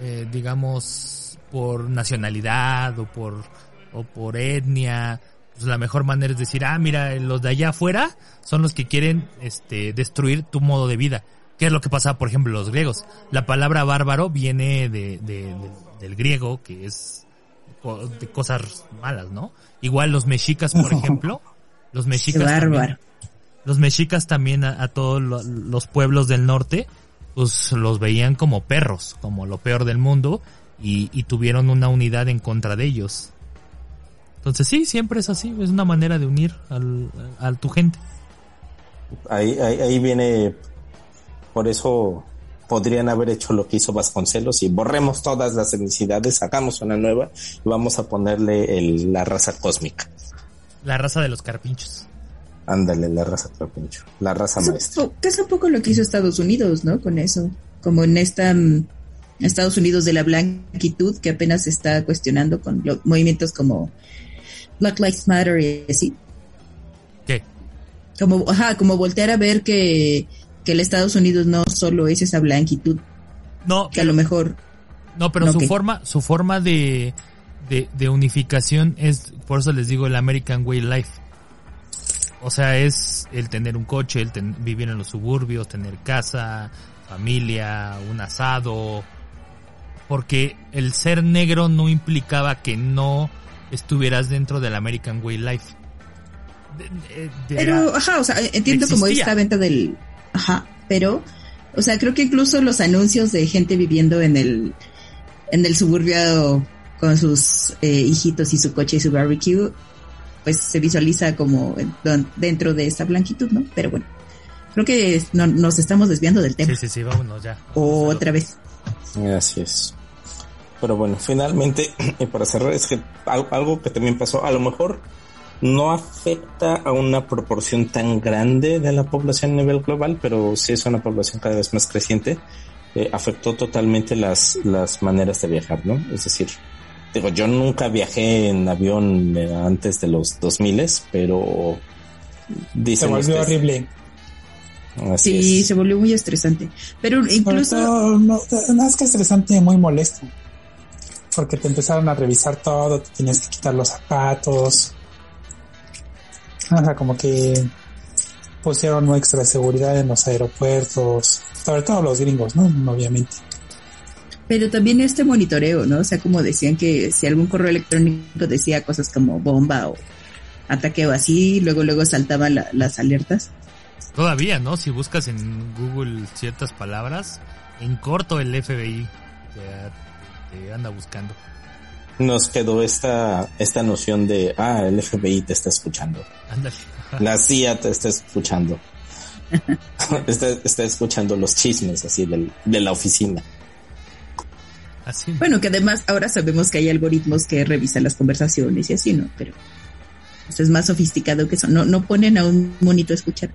eh, digamos, por nacionalidad o por, o por etnia. Pues la mejor manera es decir, ah, mira, los de allá afuera son los que quieren este, destruir tu modo de vida. ¿Qué es lo que pasaba, por ejemplo, los griegos? La palabra bárbaro viene de, de- del griego, que es de cosas malas, ¿no? Igual los mexicas, por ejemplo, los mexicas bárbaro. también, los mexicas también a, a todos lo- los pueblos del norte, pues los veían como perros, como lo peor del mundo, y, y tuvieron una unidad en contra de ellos. Entonces sí, siempre es así, es una manera de unir al, a tu gente. Ahí, ahí, ahí viene, por eso podrían haber hecho lo que hizo Vasconcelos y borremos todas las etnicidades, sacamos una nueva y vamos a ponerle el- la raza cósmica. La raza de los carpinchos. Ándale, la raza carpincho, la raza Es maestra. que es un poco lo que hizo Estados Unidos, ¿no? Con eso. Como en esta mm, Estados Unidos de la blanquitud que apenas se está cuestionando con lo- movimientos como Black Lives Matter y así. ¿Qué? Como, ajá, como voltear a ver que, que el Estados Unidos no solo es esa blanquitud, No, que a lo mejor No, pero No, su forma, su forma de, de, de unificación es, por eso les digo, el American Way Life. O sea, es el tener un coche, el ten- vivir en los suburbios, tener casa, familia, un asado. Porque el ser negro no implicaba que no estuvieras dentro del American Way Life. De- de- de- Pero, ajá, o sea, entiendo como existía. esta venta del, ajá, pero, o sea, creo que incluso los anuncios de gente viviendo en el, en el suburbio con sus eh, hijitos y su coche y su barbecue, pues se visualiza como dentro de esa blanquitud, ¿no? Pero bueno, creo que no, nos estamos desviando del tema. sí, sí, sí, vámonos ya. Otra vez. Así es. Pero bueno, finalmente, y para cerrar, es que al- algo que también pasó, a lo mejor no afecta a una proporción tan grande de la población a nivel global, pero sí es una población cada vez más creciente, eh, afectó totalmente las, las maneras de viajar, ¿no? Es decir, digo, yo nunca viajé en avión eh, antes de los 2000, pero Se volvió ustedes- horrible. Así Sí, es. se volvió muy estresante. Pero incluso, todo, no, más que estresante, muy molesto. Porque te empezaron a revisar todo, te tenías que quitar los zapatos. O sea, como que pusieron extra seguridad en los aeropuertos. Sobre todo los gringos, ¿no? Obviamente. pero también este monitoreo, ¿no? O sea, como decían que si algún correo electrónico decía cosas como bomba o ataque o así, luego luego saltaban la- las alertas. Todavía, ¿no? Si buscas en Google ciertas palabras, en corto el FBI te, te anda buscando. Nos quedó esta, esta noción de, ah, el FBI te está escuchando. Ándale. La CIA te está escuchando. está, está escuchando los chismes así del, de la oficina. Así. Bueno, que además ahora sabemos que hay algoritmos que revisan las conversaciones y así, ¿no? Pero esto es más sofisticado que eso. No, no ponen a un monito a escuchar.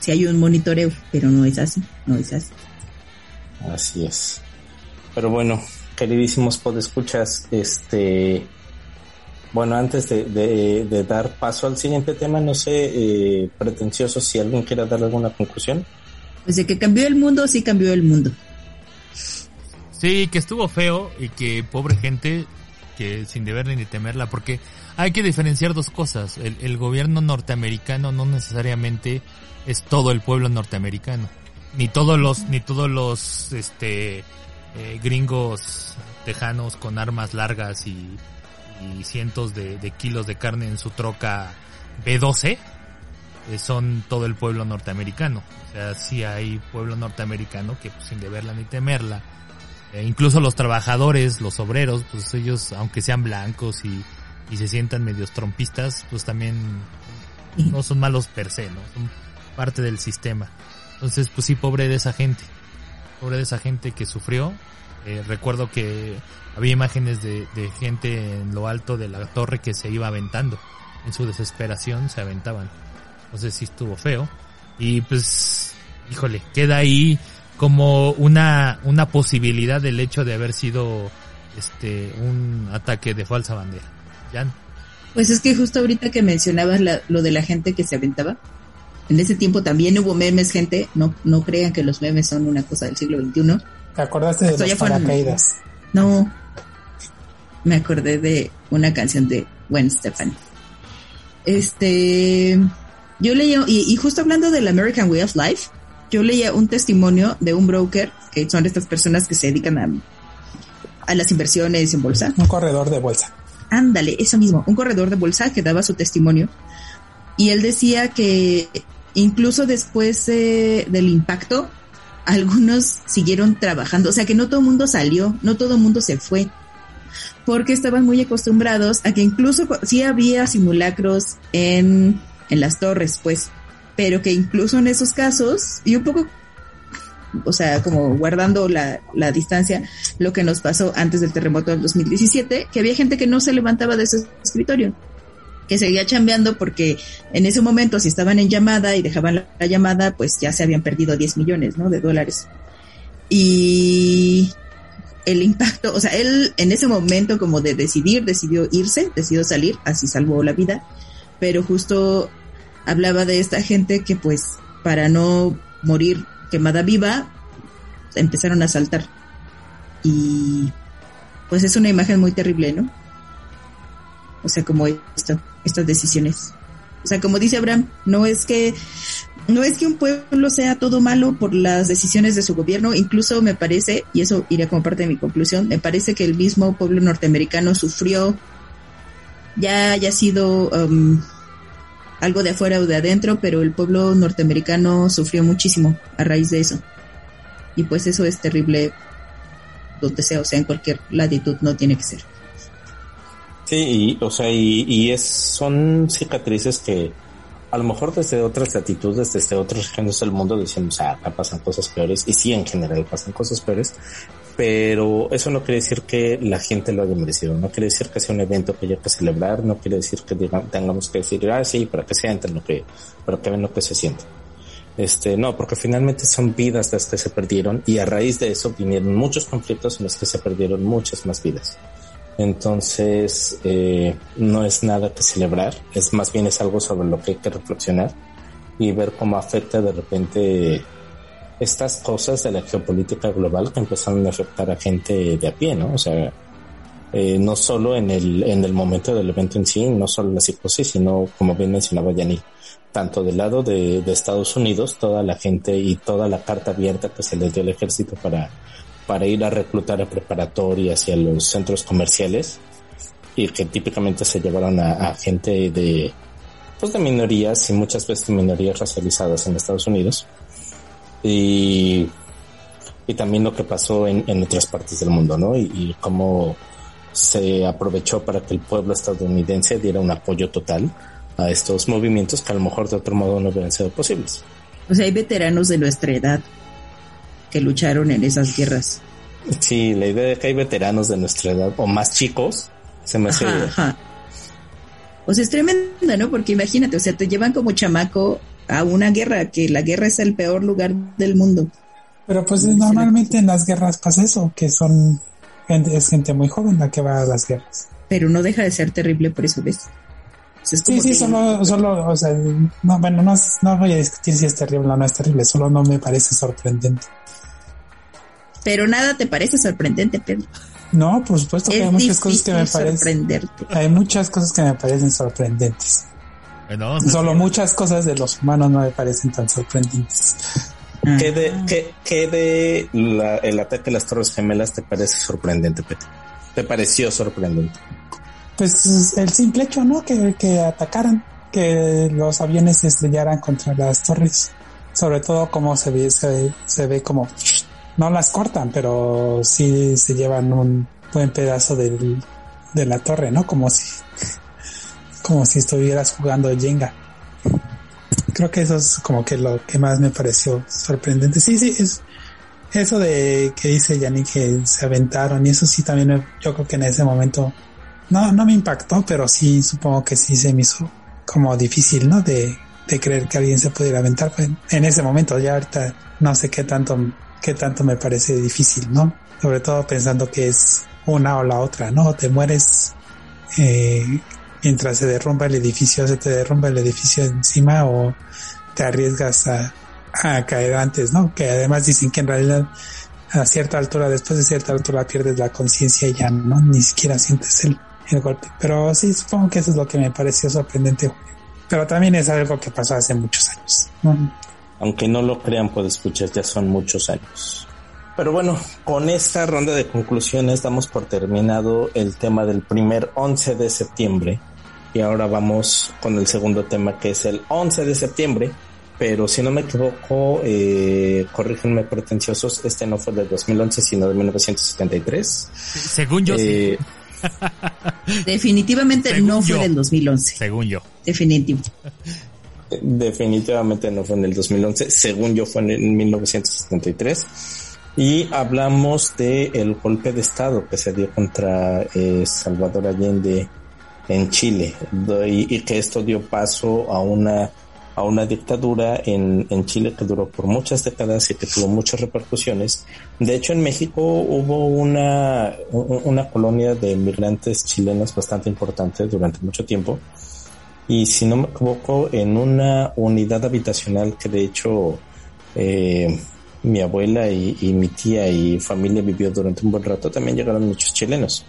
Si hay un monitoreo, pero no es así, no es así. Así es. Pero bueno, queridísimos podescuchas, este, bueno, antes de, de, de dar paso al siguiente tema, no sé, eh, pretencioso, si alguien quiere dar alguna conclusión. Pues de que cambió el mundo, sí cambió el mundo. Sí, que estuvo feo y que pobre gente que sin deberle ni temerla, porque hay que diferenciar dos cosas. El, el gobierno norteamericano no necesariamente es todo el pueblo norteamericano, ni todos los, ni todos los, este, eh, gringos tejanos con armas largas y, y cientos de, kilos de carne en su troca B12 eh, son todo el pueblo norteamericano. O sea, sí hay pueblo norteamericano que pues, sin deberla ni temerla eh, incluso los trabajadores, los obreros, pues ellos, aunque sean blancos y, y se sientan medios trompistas, pues también no son malos per se, ¿no? Son parte del sistema. Entonces, pues sí, pobre de esa gente. Pobre de esa gente que sufrió. Eh, recuerdo que había imágenes de, de gente en lo alto de la torre que se iba aventando. En su desesperación se aventaban. Entonces sí estuvo feo. Y pues, híjole, queda ahí como una, una posibilidad del hecho de haber sido este un ataque de falsa bandera. ¿Ya? Pues es que justo ahorita que mencionabas la- lo de la gente que se aventaba, En ese tiempo también hubo memes, gente. No, no crean que los memes son una cosa del siglo XXI. ¿Te acordaste de Esto los paracaídas? No. Me acordé de una canción de Gwen Stefani. Este. Yo leía, y, y justo hablando del American Way of Life, yo leía un testimonio de un broker, que son estas personas que se dedican a, a las inversiones en bolsa. Un corredor de bolsa. Ándale, eso mismo, un corredor de bolsa que daba su testimonio. Y él decía que incluso después eh, del impacto, algunos siguieron trabajando. O sea que no todo el mundo salió, no todo el mundo se fue. Porque estaban muy acostumbrados a que incluso sí había simulacros en, en las torres, pues. Pero que incluso en esos casos, y un poco, o sea, como guardando la, la distancia, lo que nos pasó antes del terremoto del 2017, que había gente que no se levantaba de su escritorio, que seguía chambeando porque en ese momento si estaban en llamada y dejaban la, la llamada, pues ya se habían perdido 10 millones, ¿no? De dólares. Y el impacto, o sea, él en ese momento como de decidir, decidió irse, decidió salir, así salvó la vida, pero justo hablaba de esta gente que pues para no morir quemada viva, empezaron a saltar. Y pues es una imagen muy terrible, ¿no? O sea, como esto, estas decisiones. O sea, como dice Abraham, no es que no es que un pueblo sea todo malo por las decisiones de su gobierno, incluso me parece, y eso iría como parte de mi conclusión, me parece que el mismo pueblo norteamericano sufrió, ya haya sido um, algo de afuera o de adentro, pero el pueblo norteamericano sufrió muchísimo a raíz de eso. Y pues eso es terrible donde sea, o sea, en cualquier latitud no tiene que ser. Sí, y, o sea, y, y es, son cicatrices que a lo mejor desde otras latitudes, desde otras regiones del mundo decimos, ah, acá pasan cosas peores, y sí, en general pasan cosas peores, pero eso no quiere decir que la gente lo haya merecido, no quiere decir que sea un evento que haya que celebrar, no quiere decir que diga- tengamos que decir, ah, sí, para que sientan lo que, para que vean lo que se siente. Este, no, porque finalmente son vidas las que se perdieron y a raíz de eso vinieron muchos conflictos en los que se perdieron muchas más vidas. Entonces, eh, no es nada que celebrar, es más bien es algo sobre lo que hay que reflexionar y ver cómo afecta de repente estas cosas de la geopolítica global que empezaron a afectar a gente de a pie, ¿no? O sea, eh, no solo en el, en el momento del evento en sí, no solo la psicosis, sino como bien mencionaba Yanni, tanto del lado de, de Estados Unidos, toda la gente y toda la carta abierta que se les dio al ejército para, para ir a reclutar a preparatorias y a los centros comerciales y que típicamente se llevaron a, a gente de, pues de minorías y muchas veces de minorías racializadas en Estados Unidos y, y también lo que pasó en, en otras partes del mundo, ¿no? Y, y cómo se aprovechó para que el pueblo estadounidense diera un apoyo total a estos movimientos que a lo mejor de otro modo no hubieran sido posibles. O sea, hay veteranos de nuestra edad que lucharon en esas guerras. Sí, la idea de que hay veteranos de nuestra edad o más chicos se me hace... Ajá, ajá. O sea, es tremenda, ¿no? Porque imagínate, o sea, te llevan como chamaco a una guerra, que la guerra es el peor lugar del mundo. Pero pues normalmente en las guerras pasa eso, que son gente, es gente muy joven la que va a las guerras. Pero no deja de ser terrible por eso, ¿ves? O sea, es Sí, sí, que- solo, solo, o sea, no, bueno, no, no voy a discutir si es terrible o no es terrible, solo no me parece sorprendente. Pero nada te parece sorprendente, Pedro. No, por supuesto que Es hay muchas cosas que me parecen, hay muchas cosas que me parecen sorprendentes. Bueno, Solo muchas cosas de los humanos no me parecen tan sorprendentes. ¿Qué de, qué, qué de la- el ataque a las Torres Gemelas te parece sorprendente, Pete? ¿Te pareció sorprendente? Pues el simple hecho, ¿no? Que, que atacaran, que los aviones se estrellaran contra las torres. Sobre todo como se ve, se, se ve como, no las cortan, pero sí se llevan un buen pedazo del, de la torre, ¿no? Como si, como si estuvieras jugando Jenga. Creo que eso es como que lo que más me pareció sorprendente. Sí, sí, es eso de que dice Yanni que se aventaron y eso sí también me- yo creo que en ese momento no, no me impactó, pero sí supongo que sí se me hizo como difícil, ¿no? De, de creer que alguien se pudiera aventar pues, en ese momento. Ya ahorita no sé qué tanto, qué tanto me parece difícil, ¿no? Sobre todo pensando que es una o la otra, ¿no? Te mueres eh, mientras se derrumba el edificio, se te derrumba el edificio encima o te arriesgas a, a caer antes, ¿no? Que además dicen que en realidad a cierta altura, después de cierta altura pierdes la conciencia y ya no, ni siquiera sientes el, el golpe. Pero sí, supongo que eso es lo que me pareció sorprendente. Pero también es algo que pasó hace muchos años. ¿no? Aunque no lo crean, pues escuchar, ya son muchos años. Pero bueno, con esta ronda de conclusiones damos por terminado el tema del primer 11 de septiembre. Y ahora vamos con el segundo tema que es el 11 de septiembre. Pero si no me equivoco, eh, corrígenme pretenciosos, este no fue del 2011, sino de 1973. Según yo, Eh, Definitivamente Según no fue yo. del 2011. según yo. Definitivo. Definitivamente no fue en el 2011, según yo fue en el 1973. Y hablamos de el golpe de estado que se dio contra eh, Salvador Allende en Chile y, y que esto dio paso a una a una dictadura en, en Chile que duró por muchas décadas y que tuvo muchas repercusiones. De hecho, en México hubo una, una colonia de migrantes chilenos bastante importante durante mucho tiempo y si no me equivoco en una unidad habitacional que de hecho eh, mi abuela y, y mi tía y familia vivió durante un buen rato también llegaron muchos chilenos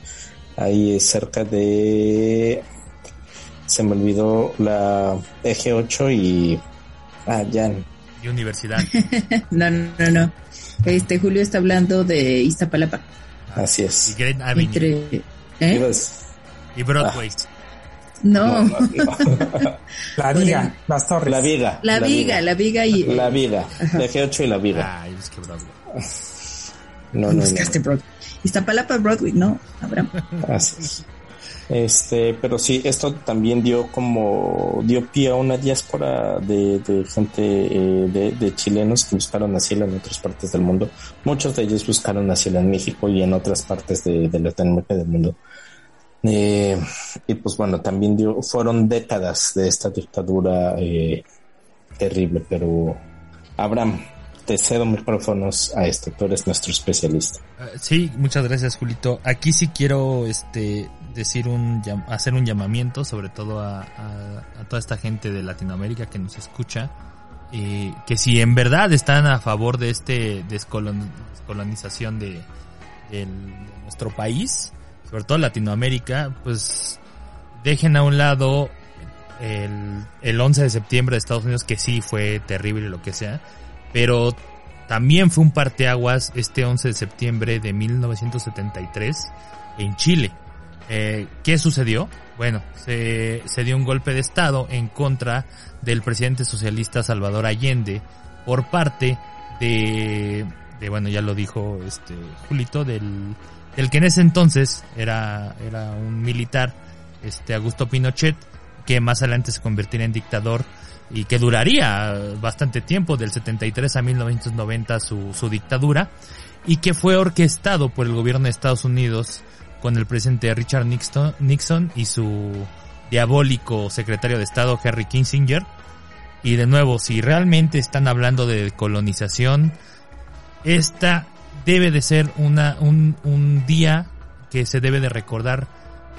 ahí es cerca de se me olvidó la eje 8 y ah ya Y universidad. No, no, no. Este Julio está hablando de Iztapalapa. así y es Great Avenue. Entre, ¿eh? Y Broadway. No, no, no, no. La viga, las torres. la viga la viga, la viga y la viga la eje 8 y la viga Ay, es que Broadway. no no, no. buscaste Broadway. Iztapalapa Broadway, no, Abraham. Así es. Este, pero sí, esto también dio como, dio pie a una diáspora de, de gente, eh, de, de chilenos que buscaron asilo en otras partes del mundo. Muchos de ellos buscaron asilo en México y en otras partes de, de Latinoamérica del mundo. Eh, y pues bueno, también fueron décadas de esta dictadura eh, terrible, pero Abraham, te cedo micrófonos a esto, tú eres nuestro especialista. Eh, Sí, muchas gracias, Julito. Aquí sí quiero este decir un hacer un llamamiento, sobre todo a, toda esta gente de Latinoamérica que nos escucha, eh, que si en verdad están a favor de este descolon- descolonización de nuestro país, sobre todo Latinoamérica, pues dejen a un lado el, el 11 de septiembre de Estados Unidos, que sí fue terrible lo que sea, pero también fue un parteaguas este 11 de septiembre de 1973 en Chile. Eh, ¿Qué sucedió? Bueno, se, se dio un golpe de Estado en contra del presidente socialista Salvador Allende por parte de, de bueno, ya lo dijo este Julito, del, del que en ese entonces era, era un militar, este Augusto Pinochet, que más adelante se convertiría en dictador y que duraría bastante tiempo, del 73 a 1990 su, su dictadura, y que fue orquestado por el gobierno de Estados Unidos con el presidente Richard Nixon, Nixon y su diabólico secretario de Estado Henry Kissinger. Y de nuevo, si realmente están hablando de colonización, esta debe de ser una, un, un día que se debe de recordar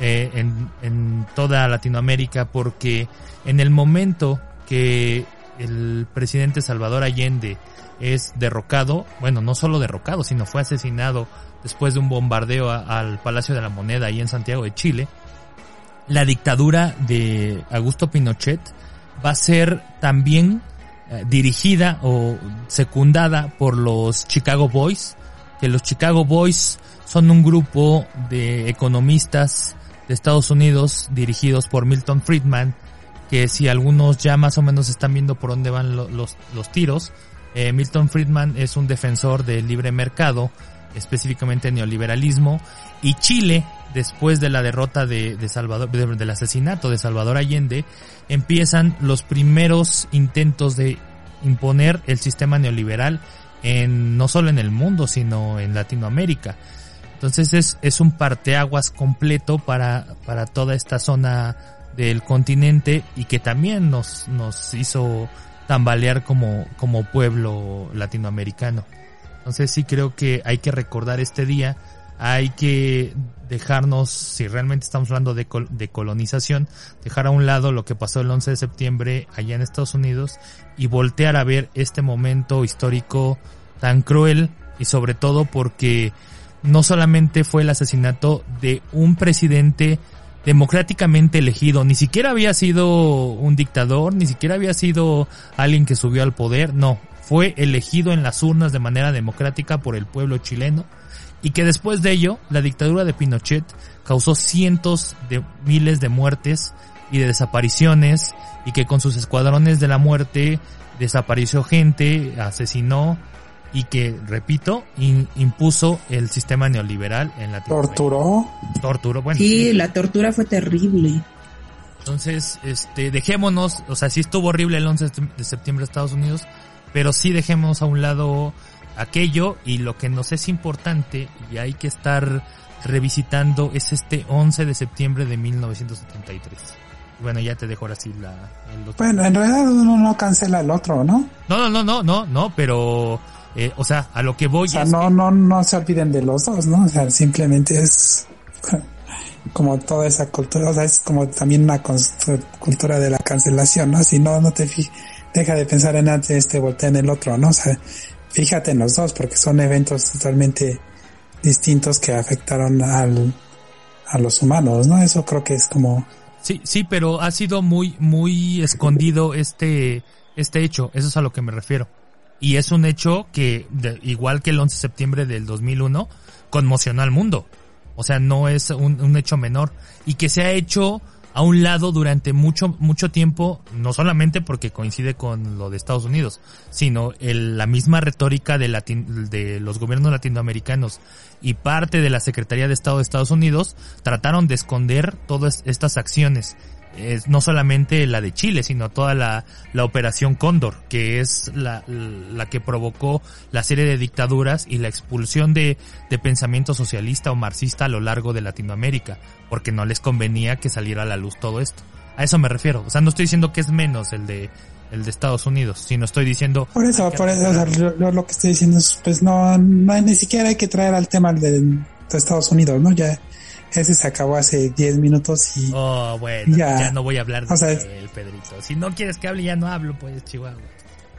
eh, en, en toda Latinoamérica porque en el momento que el presidente Salvador Allende es derrocado, bueno, no solo derrocado, sino fue asesinado después de un bombardeo al Palacio de la Moneda ahí en Santiago de Chile, la dictadura de Augusto Pinochet va a ser también eh, dirigida o secundada por los Chicago Boys, que los Chicago Boys son un grupo de economistas de Estados Unidos dirigidos por Milton Friedman, que si algunos ya más o menos están viendo por dónde van lo- los, los tiros, eh, Milton Friedman es un defensor del libre mercado, específicamente neoliberalismo, y Chile, después de la derrota de, de Salvador, de- del asesinato de Salvador Allende, empiezan los primeros intentos de imponer el sistema neoliberal en, no solo en el mundo, sino en Latinoamérica. Entonces es, es un parteaguas completo para, para toda esta zona del continente y que también nos, nos hizo tambalear como, como pueblo latinoamericano. Entonces sí creo que hay que recordar este día hay que dejarnos, si realmente estamos hablando de, de colonización, dejar a un lado lo que pasó el 11 de septiembre allá en Estados Unidos y voltear a ver este momento histórico tan cruel y sobre todo porque no solamente fue el asesinato de un presidente democráticamente elegido, ni siquiera había sido un dictador, ni siquiera había sido alguien que subió al poder, no, fue elegido en las urnas de manera democrática por el pueblo chileno y que después de ello la dictadura de Pinochet causó cientos de miles de muertes y de desapariciones y que con sus escuadrones de la muerte desapareció gente, asesinó y que, repito, impuso el sistema neoliberal en la ¿Torturó? Torturó, bueno. Sí, la tortura fue terrible. Entonces, este, dejémonos, o sea, sí estuvo horrible el 11 de septiembre de Estados Unidos, pero sí dejemos a un lado aquello y lo que nos es importante y hay que estar revisitando es este 11 de septiembre de 1973. Bueno, ya te dejo ahora sí la... bueno, en realidad uno no cancela el otro, ¿no? No, no, no, no, no, no, pero... Eh, o sea, a lo que voy o sea, no, no, no se olviden de los dos, ¿no? O sea, simplemente es como toda esa cultura, o sea, es como también una cultura de la cancelación, ¿no? Si no, no te deja de pensar en antes, este voltea en el otro, ¿no? O sea, fíjate en los dos porque son eventos totalmente distintos que afectaron al, a los humanos, ¿no? Eso creo que es como... Sí, sí, pero ha sido muy, muy escondido este, este hecho, eso es a lo que me refiero. Y es un hecho que, igual que el 11 de septiembre del 2001, conmocionó al mundo. O sea, no es un, un hecho menor. Y que se ha hecho a un lado durante mucho, mucho tiempo, no solamente porque coincide con lo de Estados Unidos, sino el, la misma retórica de, de los gobiernos latinoamericanos y parte de la Secretaría de Estado de Estados Unidos trataron de esconder todas estas acciones es no solamente la de Chile, sino toda la, la operación Cóndor, que es la, la, que provocó la serie de dictaduras y la expulsión de, de pensamiento socialista o marxista a lo largo de Latinoamérica, porque no les convenía que saliera a la luz todo esto. A eso me refiero. O sea, no estoy diciendo que es menos el de el de Estados Unidos, sino estoy diciendo... Por eso, por eso, lo, que estoy diciendo es, pues no, no, ni siquiera hay que traer al tema de, de Estados Unidos, ¿no? Ya, ese se acabó hace 10 minutos y... Oh, bueno, ya, no voy a hablar de él, Pedrito. Si no quieres que hable, ya no hablo, pues, Chihuahua.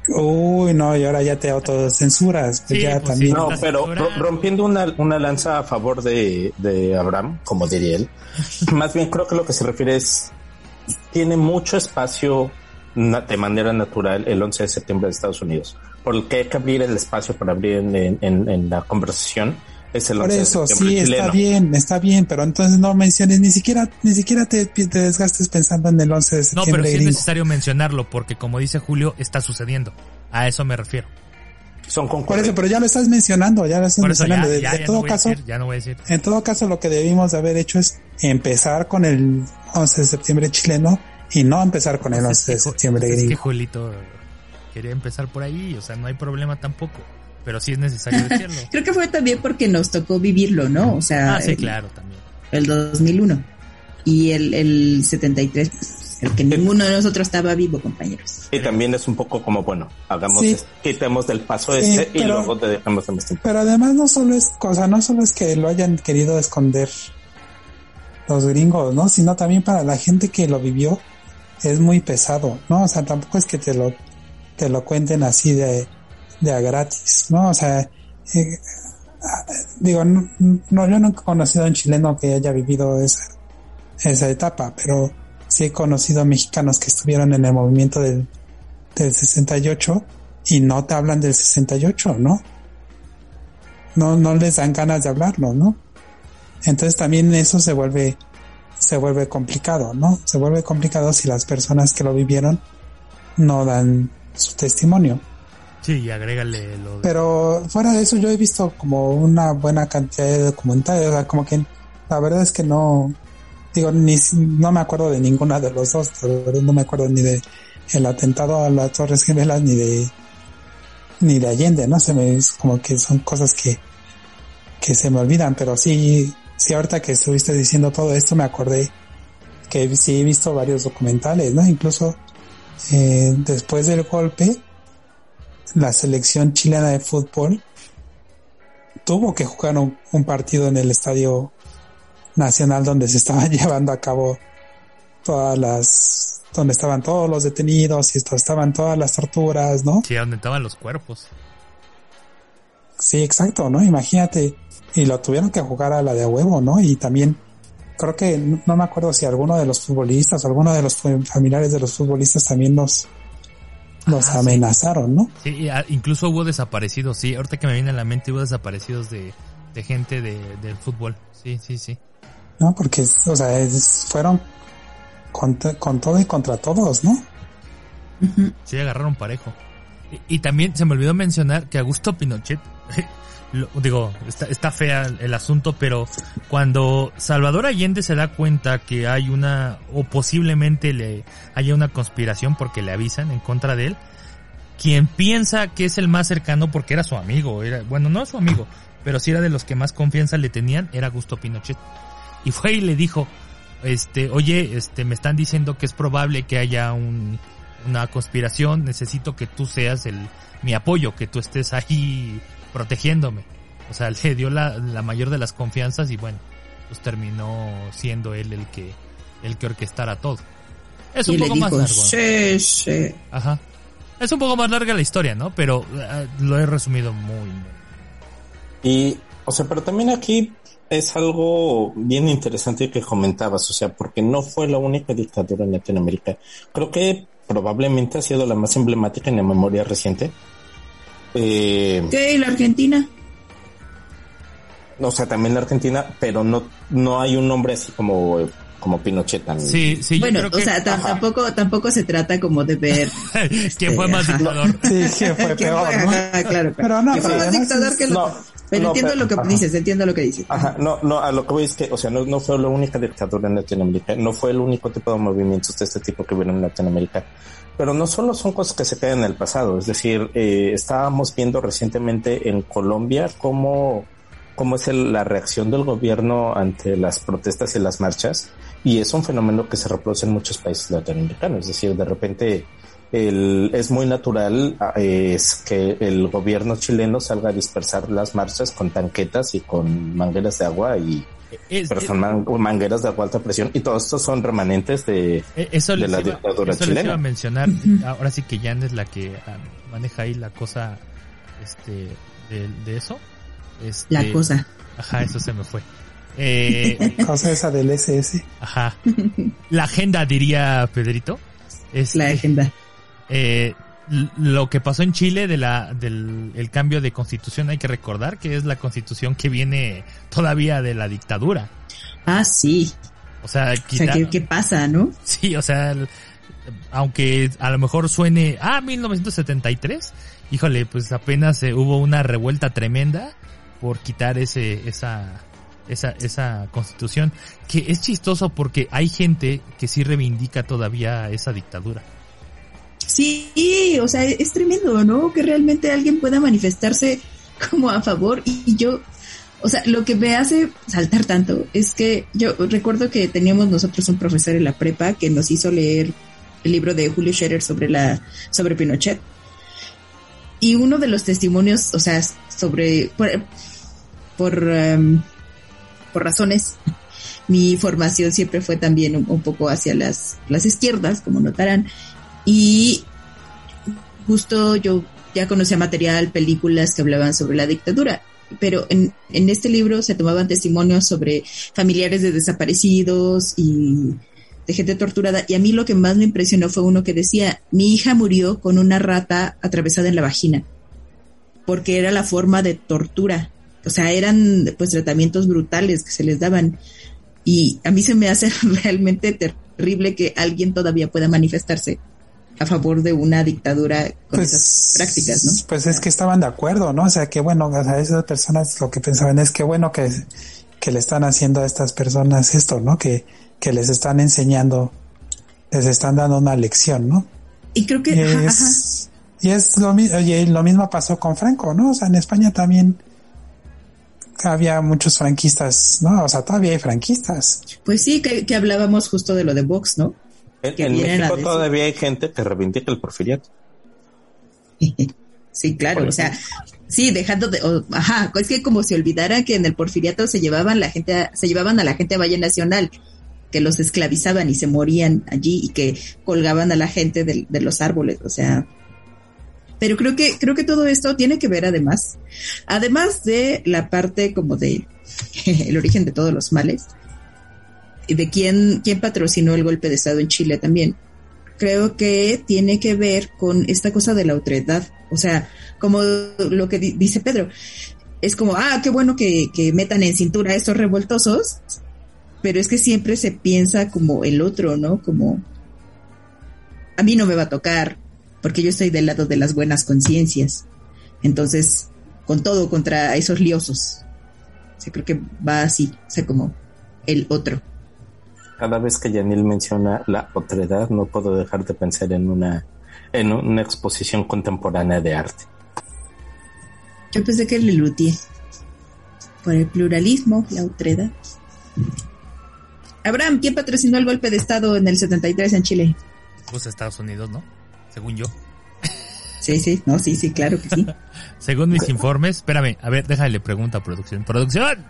Uy, no, y ahora ya te autocensuras. Pues ya pues también. No, pero rompiendo una, una lanza a favor de, de Abraham, como diría él, más bien creo que lo que se refiere es, tiene mucho espacio de manera natural el 11 de septiembre de Estados Unidos, porque hay que abrir el espacio para abrir en, en, en la conversación por eso, sí, está bien, está bien, pero entonces no menciones, ni siquiera, ni siquiera te, desgastes pensando en el 11 de septiembre. No, pero sí es necesario mencionarlo, porque como dice Julio, está sucediendo. A eso me refiero. Son Por eso, pero ya lo estás mencionando, ya lo estás mencionando. en todo caso, ya no voy a decir. En todo caso, lo que debimos de haber hecho es empezar con el 11 de septiembre chileno y no empezar con el 11 de septiembre gringo. Es que Julito quería empezar por ahí, o sea, no hay problema tampoco pero sí es necesario decirlo. Creo que fue también porque nos tocó vivirlo, ¿no? O sea, ah, sí, claro, también. El 2001 y el, el 73, el que ninguno de nosotros estaba vivo, compañeros. Y también es un poco como, bueno, hagamos, quitemos del paso ese y luego te dejamos de este. Pero además no solo es, cosa, no solo es que lo hayan querido esconder los gringos, ¿no? Sino también para la gente que lo vivió es muy pesado, ¿no? O sea, tampoco es que te lo, te lo cuenten así de, de a gratis, ¿no? O sea, eh, digo, no, yo nunca he conocido a un chileno que haya vivido esa, esa etapa, pero sí he conocido mexicanos que estuvieron en el movimiento del, del 68 y no te hablan del 68, ¿no? No, no les dan ganas de hablarlo, ¿no? Entonces también eso se vuelve, se vuelve complicado, ¿no? Se vuelve complicado si las personas que lo vivieron no dan su testimonio. Sí, y agrégale lo Pero fuera de eso yo he visto como una buena cantidad de documentales, como que la verdad es que no, digo, ni, no me acuerdo de ninguna de los dos, pero no me acuerdo ni de el atentado a las Torres Gemelas ni de ni de Allende, ¿no? Se me como que son cosas que que se me olvidan, pero sí, sí ahorita que estuviste diciendo todo esto me acordé que sí he visto varios documentales, ¿no? Incluso eh, después del golpe la selección chilena de fútbol tuvo que jugar un, un partido en el estadio nacional donde se estaban llevando a cabo todas las donde estaban todos los detenidos y estaban todas las torturas, ¿no? Sí, donde estaban los cuerpos. Sí, exacto, ¿no? Imagínate, y lo tuvieron que jugar a la de a huevo, ¿no? Y también creo que no me acuerdo si alguno de los futbolistas o alguno de los familiares de los futbolistas también nos los Ah, amenazaron, ¿no? Sí, incluso hubo desaparecidos, sí. Ahorita que me viene a la mente hubo desaparecidos de, de gente de, del fútbol. Sí, sí, sí. ¿No? Porque, o sea, es- fueron con, con todo y contra todos, ¿no? Sí, agarraron parejo. Y, y también se me olvidó mencionar que Augusto Pinochet, lo- digo, está, está fea el, asunto, pero cuando Salvador Allende se da cuenta que hay una, o posiblemente le haya una conspiración porque le avisan en contra de él, quien piensa que es el más cercano porque era su amigo, era, bueno, no su amigo, pero sí era de los que más confianza le tenían, era Augusto Pinochet. Y fue y le dijo, este, oye, este, me están diciendo que es probable que haya un, una conspiración, necesito que tú seas el, mi apoyo, que tú estés ahí protegiéndome. O sea, le dio la, la mayor de las confianzas y bueno, pues terminó siendo él el que, el que orquestara todo. Es un y le poco más largo. sí, sí. Ajá. Es un poco más larga la historia, ¿no? Pero eh, lo he resumido muy, muy. Y, o sea, pero también aquí es algo bien interesante que comentabas, o sea, porque no fue la única dictadura en Latinoamérica. Creo que probablemente ha sido la más emblemática en la memoria reciente. Eh, ¿Qué? ¿Y la Argentina? o sea, también la Argentina, pero no, no hay un nombre así como, como Pinochet tan- Sí, sí, bueno, yo creo o sea, tampoco, tampoco se trata como de ver ¿Quién fue más Ajá. dictador? Sí, fue ¿Quién peor, fue? ¿no? Ajá, claro. Pero no, ¿Quién fue pero más además dictador es- que el no? Pero no, entiendo pero- lo que ajá. dices, entiendo lo que dices. Ajá, no, no, a lo que voy es que, o sea, no, no fue la única dictadura en Latinoamérica, no fue el único tipo de movimientos de este tipo que hubieron en Latinoamérica. Pero no solo son cosas que se quedan en el pasado, es decir, eh, estábamos viendo recientemente en Colombia cómo, cómo es el- la reacción del gobierno ante las protestas y las marchas, y es un fenómeno que se reproduce en muchos países latinoamericanos, es decir, de repente es muy natural es que el gobierno chileno salga a dispersar las marchas con tanquetas y con mangueras de agua y Es- pero son man- mangueras de agua alta presión y todos estos son remanentes de Eh, Eso de la iba, dictadura eso les iba a mencionar. Ahora sí que Jan es la que ah, maneja ahí la cosa este de, de eso. Este, La cosa. Ajá, eso se me fue. Eh, Cosa esa del SS. ajá. La agenda, diría Pedrito. Este, La agenda. eh, lo que pasó en Chile de la, del el cambio de constitución, hay que recordar que es la constitución que viene todavía de la dictadura. Ah, sí. O sea, O sea, ¿qué, qué pasa, no? Sí, o sea, aunque a lo mejor suene, ah, 1973, híjole, pues apenas eh, hubo una revuelta tremenda por quitar ese, esa, esa, esa constitución, que es chistoso porque hay gente que sí reivindica todavía esa dictadura. Sí, o sea, es tremendo, ¿no? Que realmente alguien pueda manifestarse como a favor y yo, o sea, lo que me hace saltar tanto es que yo recuerdo que teníamos nosotros un profesor en la prepa que nos hizo leer el libro de Julio Scherer sobre la sobre Pinochet. Y uno de los testimonios, o sea, sobre por por, em, por razones mi formación siempre fue también un, un poco hacia las, las izquierdas, como notarán, y justo yo ya conocía material, películas que hablaban sobre la dictadura, pero en, en este libro se tomaban testimonios sobre familiares de desaparecidos y de gente torturada, y a mí lo que más me impresionó fue uno que decía, mi hija murió con una rata atravesada en la vagina, porque era la forma de tortura, o sea, eran pues tratamientos brutales que se les daban, y a mí se me hace realmente terrible que alguien todavía pueda manifestarse a favor de una dictadura con esas prácticas, ¿no? Pues es que estaban de acuerdo, ¿no? O sea, que bueno, o sea, esas personas lo que pensaban es que bueno que, que le están haciendo a estas personas esto, ¿no? Que, que les están enseñando, les están dando una lección, ¿no? Y creo que... Y ajá, ajá. es, y es lo, mi- oye, lo mismo pasó con Franco, ¿no? O sea, en España también había muchos franquistas, ¿no? O sea, todavía hay franquistas. Pues sí, que, que hablábamos justo de lo de Vox, ¿no? En, México todavía hay gente que reivindica el porfiriato. Sí, claro, o sea, sí, dejando de, ajá, es que como se olvidara que en el porfiriato se llevaban la gente, a, se llevaban a la gente a Valle Nacional, que los esclavizaban y se morían allí y que colgaban a la gente de, de los árboles, o sea, pero creo que, creo que todo esto tiene que ver además, además de la parte como de el origen de todos los males, de quién, quién patrocinó el golpe de Estado en Chile también. Creo que tiene que ver con esta cosa de la otredad. O sea, como lo que dice Pedro, es como, ah, qué bueno que, que metan en cintura a estos revoltosos, pero es que siempre se piensa como el otro, ¿no? Como, a mí no me va a tocar, porque yo estoy del lado de las buenas conciencias. Entonces, con todo contra esos liosos. O creo que va así, o sea, como el otro cada vez que Yanil menciona la otredad, no puedo dejar de pensar en una, en una exposición contemporánea de arte. Yo pensé que el Lelutier. Por el pluralismo, la otredad. Abraham, ¿quién patrocinó el golpe de Estado en el 73 en Chile? Pues Estados Unidos, ¿no? Según yo. Sí, sí, no, sí, sí, claro que sí. Según mis informes, espérame, a ver, déjale pregunta a producción. ¡Producción!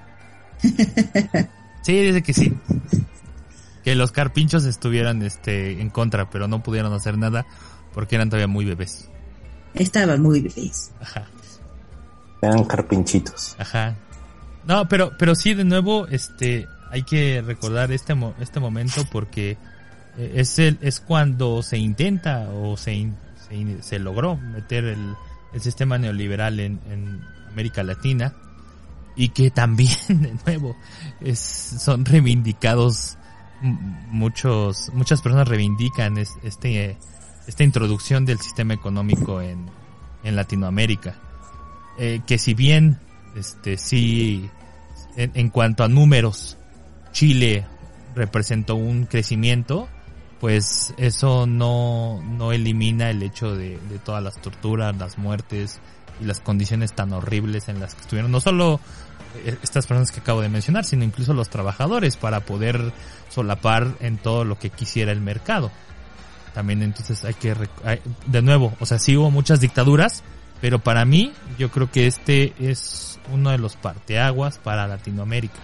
sí, dice que sí que los carpinchos estuvieran este en contra, pero no pudieron hacer nada porque eran todavía muy bebés. Estaban muy bebés. Ajá. Eran carpinchitos. Ajá. No, pero pero sí de nuevo este hay que recordar este este momento porque eh, es el, es cuando se intenta o se, se, logró meter el, el sistema neoliberal en, en América Latina y que también de nuevo es, son reivindicados muchos, muchas personas reivindican este, esta introducción del sistema económico en, en Latinoamérica. Eh, que si bien, este, sí, en, cuanto a números, Chile representó un crecimiento, pues eso no, no elimina el hecho de, de todas las torturas, las muertes y las condiciones tan horribles en las que estuvieron. No solo eh, estas personas que acabo de mencionar, sino incluso los trabajadores para poder solapar en todo lo que quisiera el mercado. También entonces hay que, de nuevo, o sea, sí hubo muchas dictaduras, pero para mí yo creo que este es uno de los parteaguas para Latinoamérica,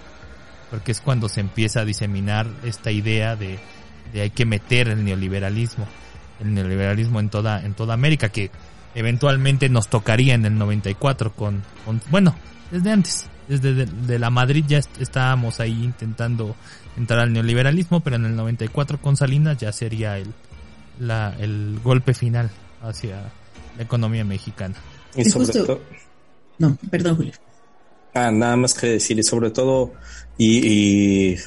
porque es cuando se empieza a diseminar esta idea de, de hay que meter el neoliberalismo, el neoliberalismo en toda, en toda América, que eventualmente nos tocaría en el 94 con, con bueno, desde antes, desde de, la Madrid ya estábamos ahí intentando entrar al neoliberalismo, pero en el 94 con Salinas ya sería el, la, el golpe final hacia la economía mexicana. Y sobre todo... No, perdón, Julio. Ah, nada más que decir, y sobre todo, y, y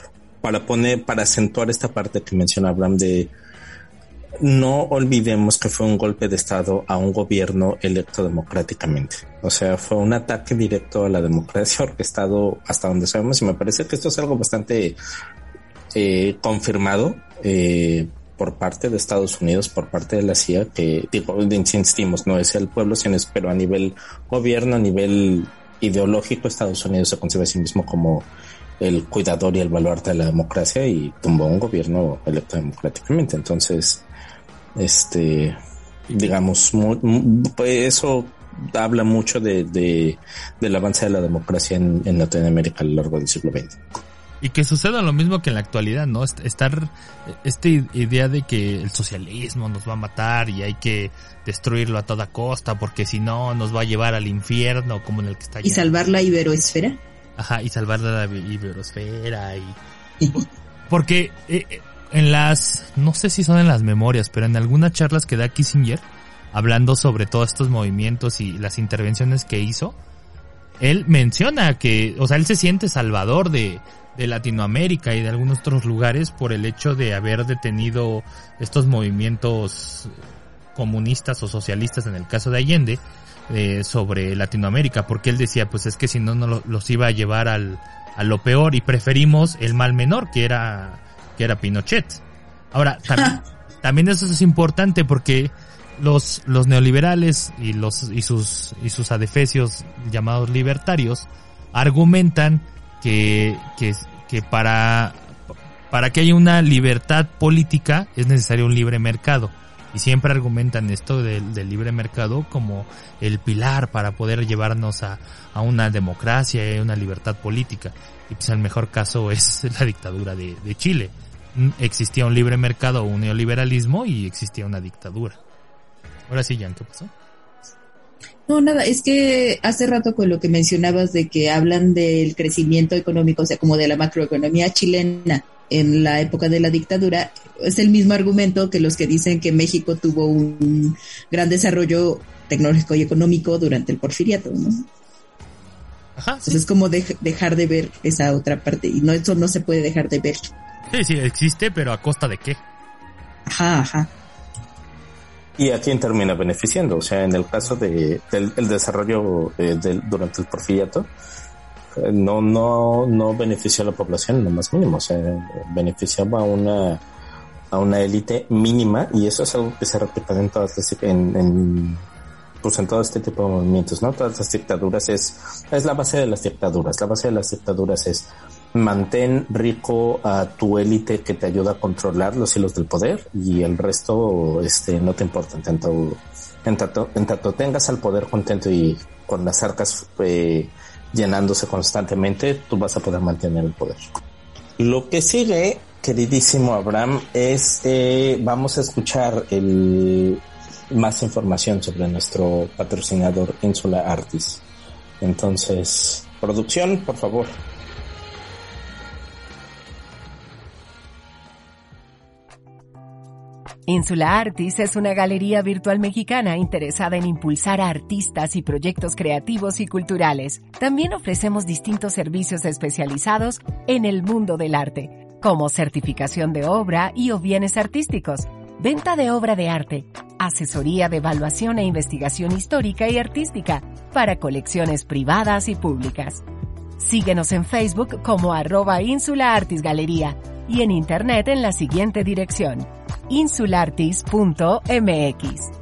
para poner, para acentuar esta parte que menciona Abraham de no olvidemos que fue un golpe de Estado a un gobierno electo democráticamente. O sea, fue un ataque directo a la democracia orquestado hasta donde sabemos y me parece que esto es algo bastante eh, confirmado eh, por parte de Estados Unidos, por parte de la CIA, que digo, insistimos, no es el pueblo, sino es, pero a nivel gobierno, a nivel ideológico, Estados Unidos se concibe a sí mismo como el cuidador y el baluarte de la democracia y tumbó un gobierno electo democráticamente. Entonces, este, digamos, pues eso habla mucho de, de, del avance de la democracia en, en, Latinoamérica a lo largo del siglo XX. Y que suceda lo mismo que en la actualidad, ¿no? Estar, esta idea de que el socialismo nos va a matar y hay que destruirlo a toda costa porque si no nos va a llevar al infierno como en el que está ¿Y salvar la iberoesfera? Ajá, y salvar la iberosfera y... porque eh, eh, en las, no sé si son en las memorias, pero en algunas charlas que da Kissinger, hablando sobre todos estos movimientos y las intervenciones que hizo, él menciona que, o sea, él se siente salvador de, de Latinoamérica y de algunos otros lugares por el hecho de haber detenido estos movimientos comunistas o socialistas en el caso de Allende eh, sobre Latinoamérica, porque él decía, pues es que si no, no los iba a llevar al, a lo peor y preferimos el mal menor, que era que era Pinochet. Ahora, también, eso es importante porque los, los neoliberales y los, y sus, y sus adefesios llamados libertarios argumentan que, que, que para, para que haya una libertad política es necesario un libre mercado. Y siempre argumentan esto del, libre mercado como el pilar para poder llevarnos a, una democracia y una libertad política. Y pues el mejor caso es la dictadura de, de Chile. Mm, existía un libre mercado un neoliberalismo y existía una dictadura. Ahora sí, Jan, ¿qué pasó? No, nada, es que hace rato con lo que mencionabas de que hablan del crecimiento económico, o sea, como de la macroeconomía chilena en la época de la dictadura, es el mismo argumento que los que dicen que México tuvo un gran desarrollo tecnológico y económico durante el porfiriato, ¿no? Ajá, Entonces es como dejar de ver esa otra parte y no eso no se puede dejar de ver. Sí, sí, existe, pero a costa de qué? Ajá, ajá. ¿Y a quién termina beneficiando? O sea, en el caso de, del el desarrollo eh, durante el porfiriato, no, no, no benefició a la población lo más mínimo, o sea, beneficiaba a una, a una élite mínima y eso es algo que se repite en todas las, en, en, pues en todo este tipo de movimientos, ¿no? Todas las dictaduras es, es la base de las dictaduras, la base de las dictaduras es mantén rico a tu élite que te ayuda a controlar los hilos del poder y el resto este no te importa en tanto en tanto, en tanto tengas al poder contento y con las arcas eh, llenándose constantemente tú vas a poder mantener el poder. Lo que sigue queridísimo Abraham es eh, vamos a escuchar el más información sobre nuestro patrocinador Insula Artis. Entonces producción por favor Insula Artis es una galería virtual mexicana interesada en impulsar a artistas y proyectos creativos y culturales. También ofrecemos distintos servicios especializados en el mundo del arte, como certificación de obra y o bienes artísticos, venta de obra de arte, asesoría de evaluación e investigación histórica y artística para colecciones privadas y públicas. Síguenos en Facebook como arroba Insula Artis Galería y en Internet en la siguiente dirección insulartis.mx.